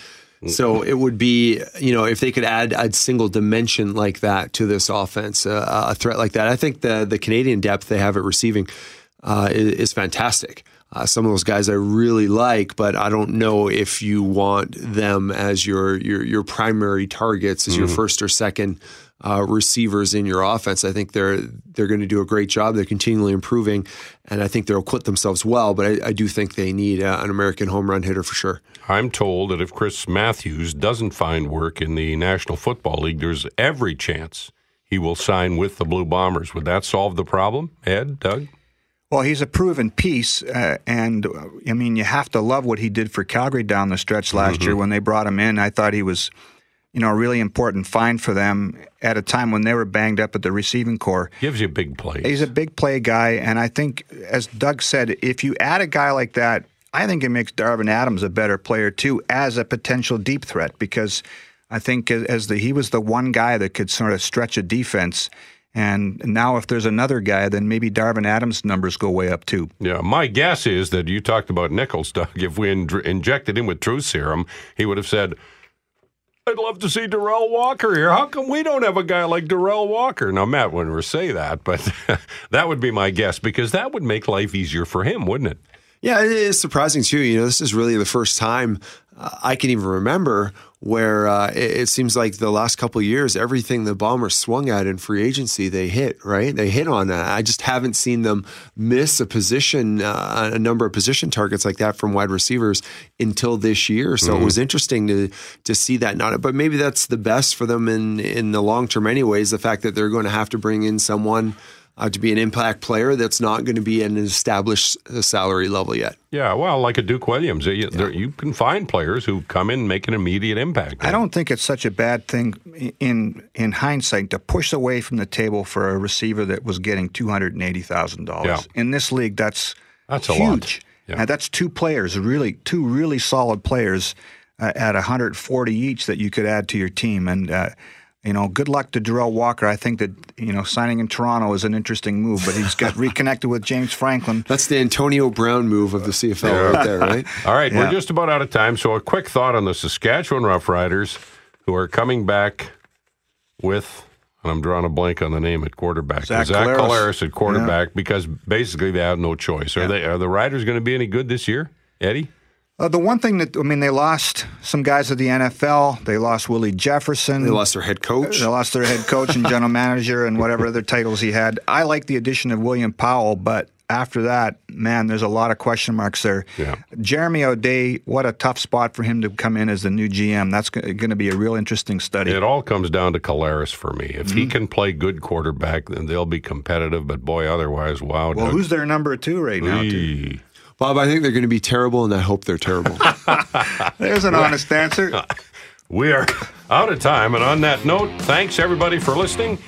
So it would be, you know, if they could add a single dimension like that to this offense, uh, a threat like that. I think the the Canadian depth they have at receiving uh, is, is, fantastic. Uh, some of those guys I really like, but I don't know if you want them as your your your primary targets, as mm-hmm. your first or second uh, receivers in your offense. I think they're they're going to do a great job. They're continually improving, and I think they'll quit themselves well. But I, I do think they need uh, an American home run hitter for sure. I'm told that if Chris Matthews doesn't find work in the National Football League, there's every chance he will sign with the Blue Bombers. Would that solve the problem, Ed, Doug? Well, he's a proven piece, uh, and I mean, you have to love what he did for Calgary down the stretch last mm-hmm. year when they brought him in. I thought he was you know, a really important find for them at a time when they were banged up at the receiving corps. Gives you big plays. He's a big play guy, and I think, as Doug said, if you add a guy like that, I think it makes Darvin Adams a better player too, as a potential deep threat, because I think as the he was the one guy that could sort of stretch a defense. And now, if there's another guy, then maybe Darvin Adams' numbers go way up too. Yeah, my guess is that you talked about Nichols, Doug. If we in- injected him with truth serum, he would have said, I'd love to see Derel Walker here. How come we don't have a guy like Derel Walker? Now, Matt wouldn't say that, but that would be my guess because that would make life easier for him, wouldn't it? Yeah, it is surprising too. You know, this is really the first time I can even remember where uh, it, it, seems like the last couple years, everything the Bombers swung at in free agency, they hit, right? They hit on that. I just haven't seen them miss a position, uh, a number of position targets like that from wide receivers until this year. So mm-hmm. it was interesting to to see that not, but maybe that's the best for them in in the long term, anyways. The fact that they're going to have to bring in someone uh, to be an impact player that's not going to be an established uh, salary level yet. Yeah, well, like a Duke Williams, you, yeah. you can find players who come in and make an immediate impact. I don't think it's such a bad thing in in hindsight to push away from the table for a receiver that was getting two hundred and eighty thousand yeah. dollars in this league. That's that's huge. Yeah. And that's two players, really two really solid players uh, at 140 each that you could add to your team. And uh, you know, good luck to Derel Walker. I think that you know signing in Toronto is an interesting move, but he's got reconnected with James Franklin. That's the Antonio Brown move of the CFL yeah. right there, right? All right, yeah. we're just about out of time. So a quick thought on the Saskatchewan Roughriders, who are coming back with. And I'm drawing a blank on the name at quarterback. Zach, Zach Collaros. Collaros at quarterback yeah. because basically they have no choice. Are they? Are the Riders going to be any good this year, Eddie? Uh, the one thing that I mean, they lost some guys at the NFL. They lost Willie Jefferson. They lost their head coach. They lost their head coach and general manager and whatever other titles he had. I like the addition of William Powell, but after that, man, there's a lot of question marks there. Yeah. Jeremy O'Day, what a tough spot for him to come in as the new GM. That's going to be a real interesting study. It all comes down to Collaros for me. If mm-hmm. he can play good quarterback, then they'll be competitive. But boy, otherwise, wow. Well, Doug. who's their number two right now? Too? Bob, I think they're going to be terrible, and I hope they're terrible. There's an honest answer. We are out of time. And on that note, thanks everybody for listening.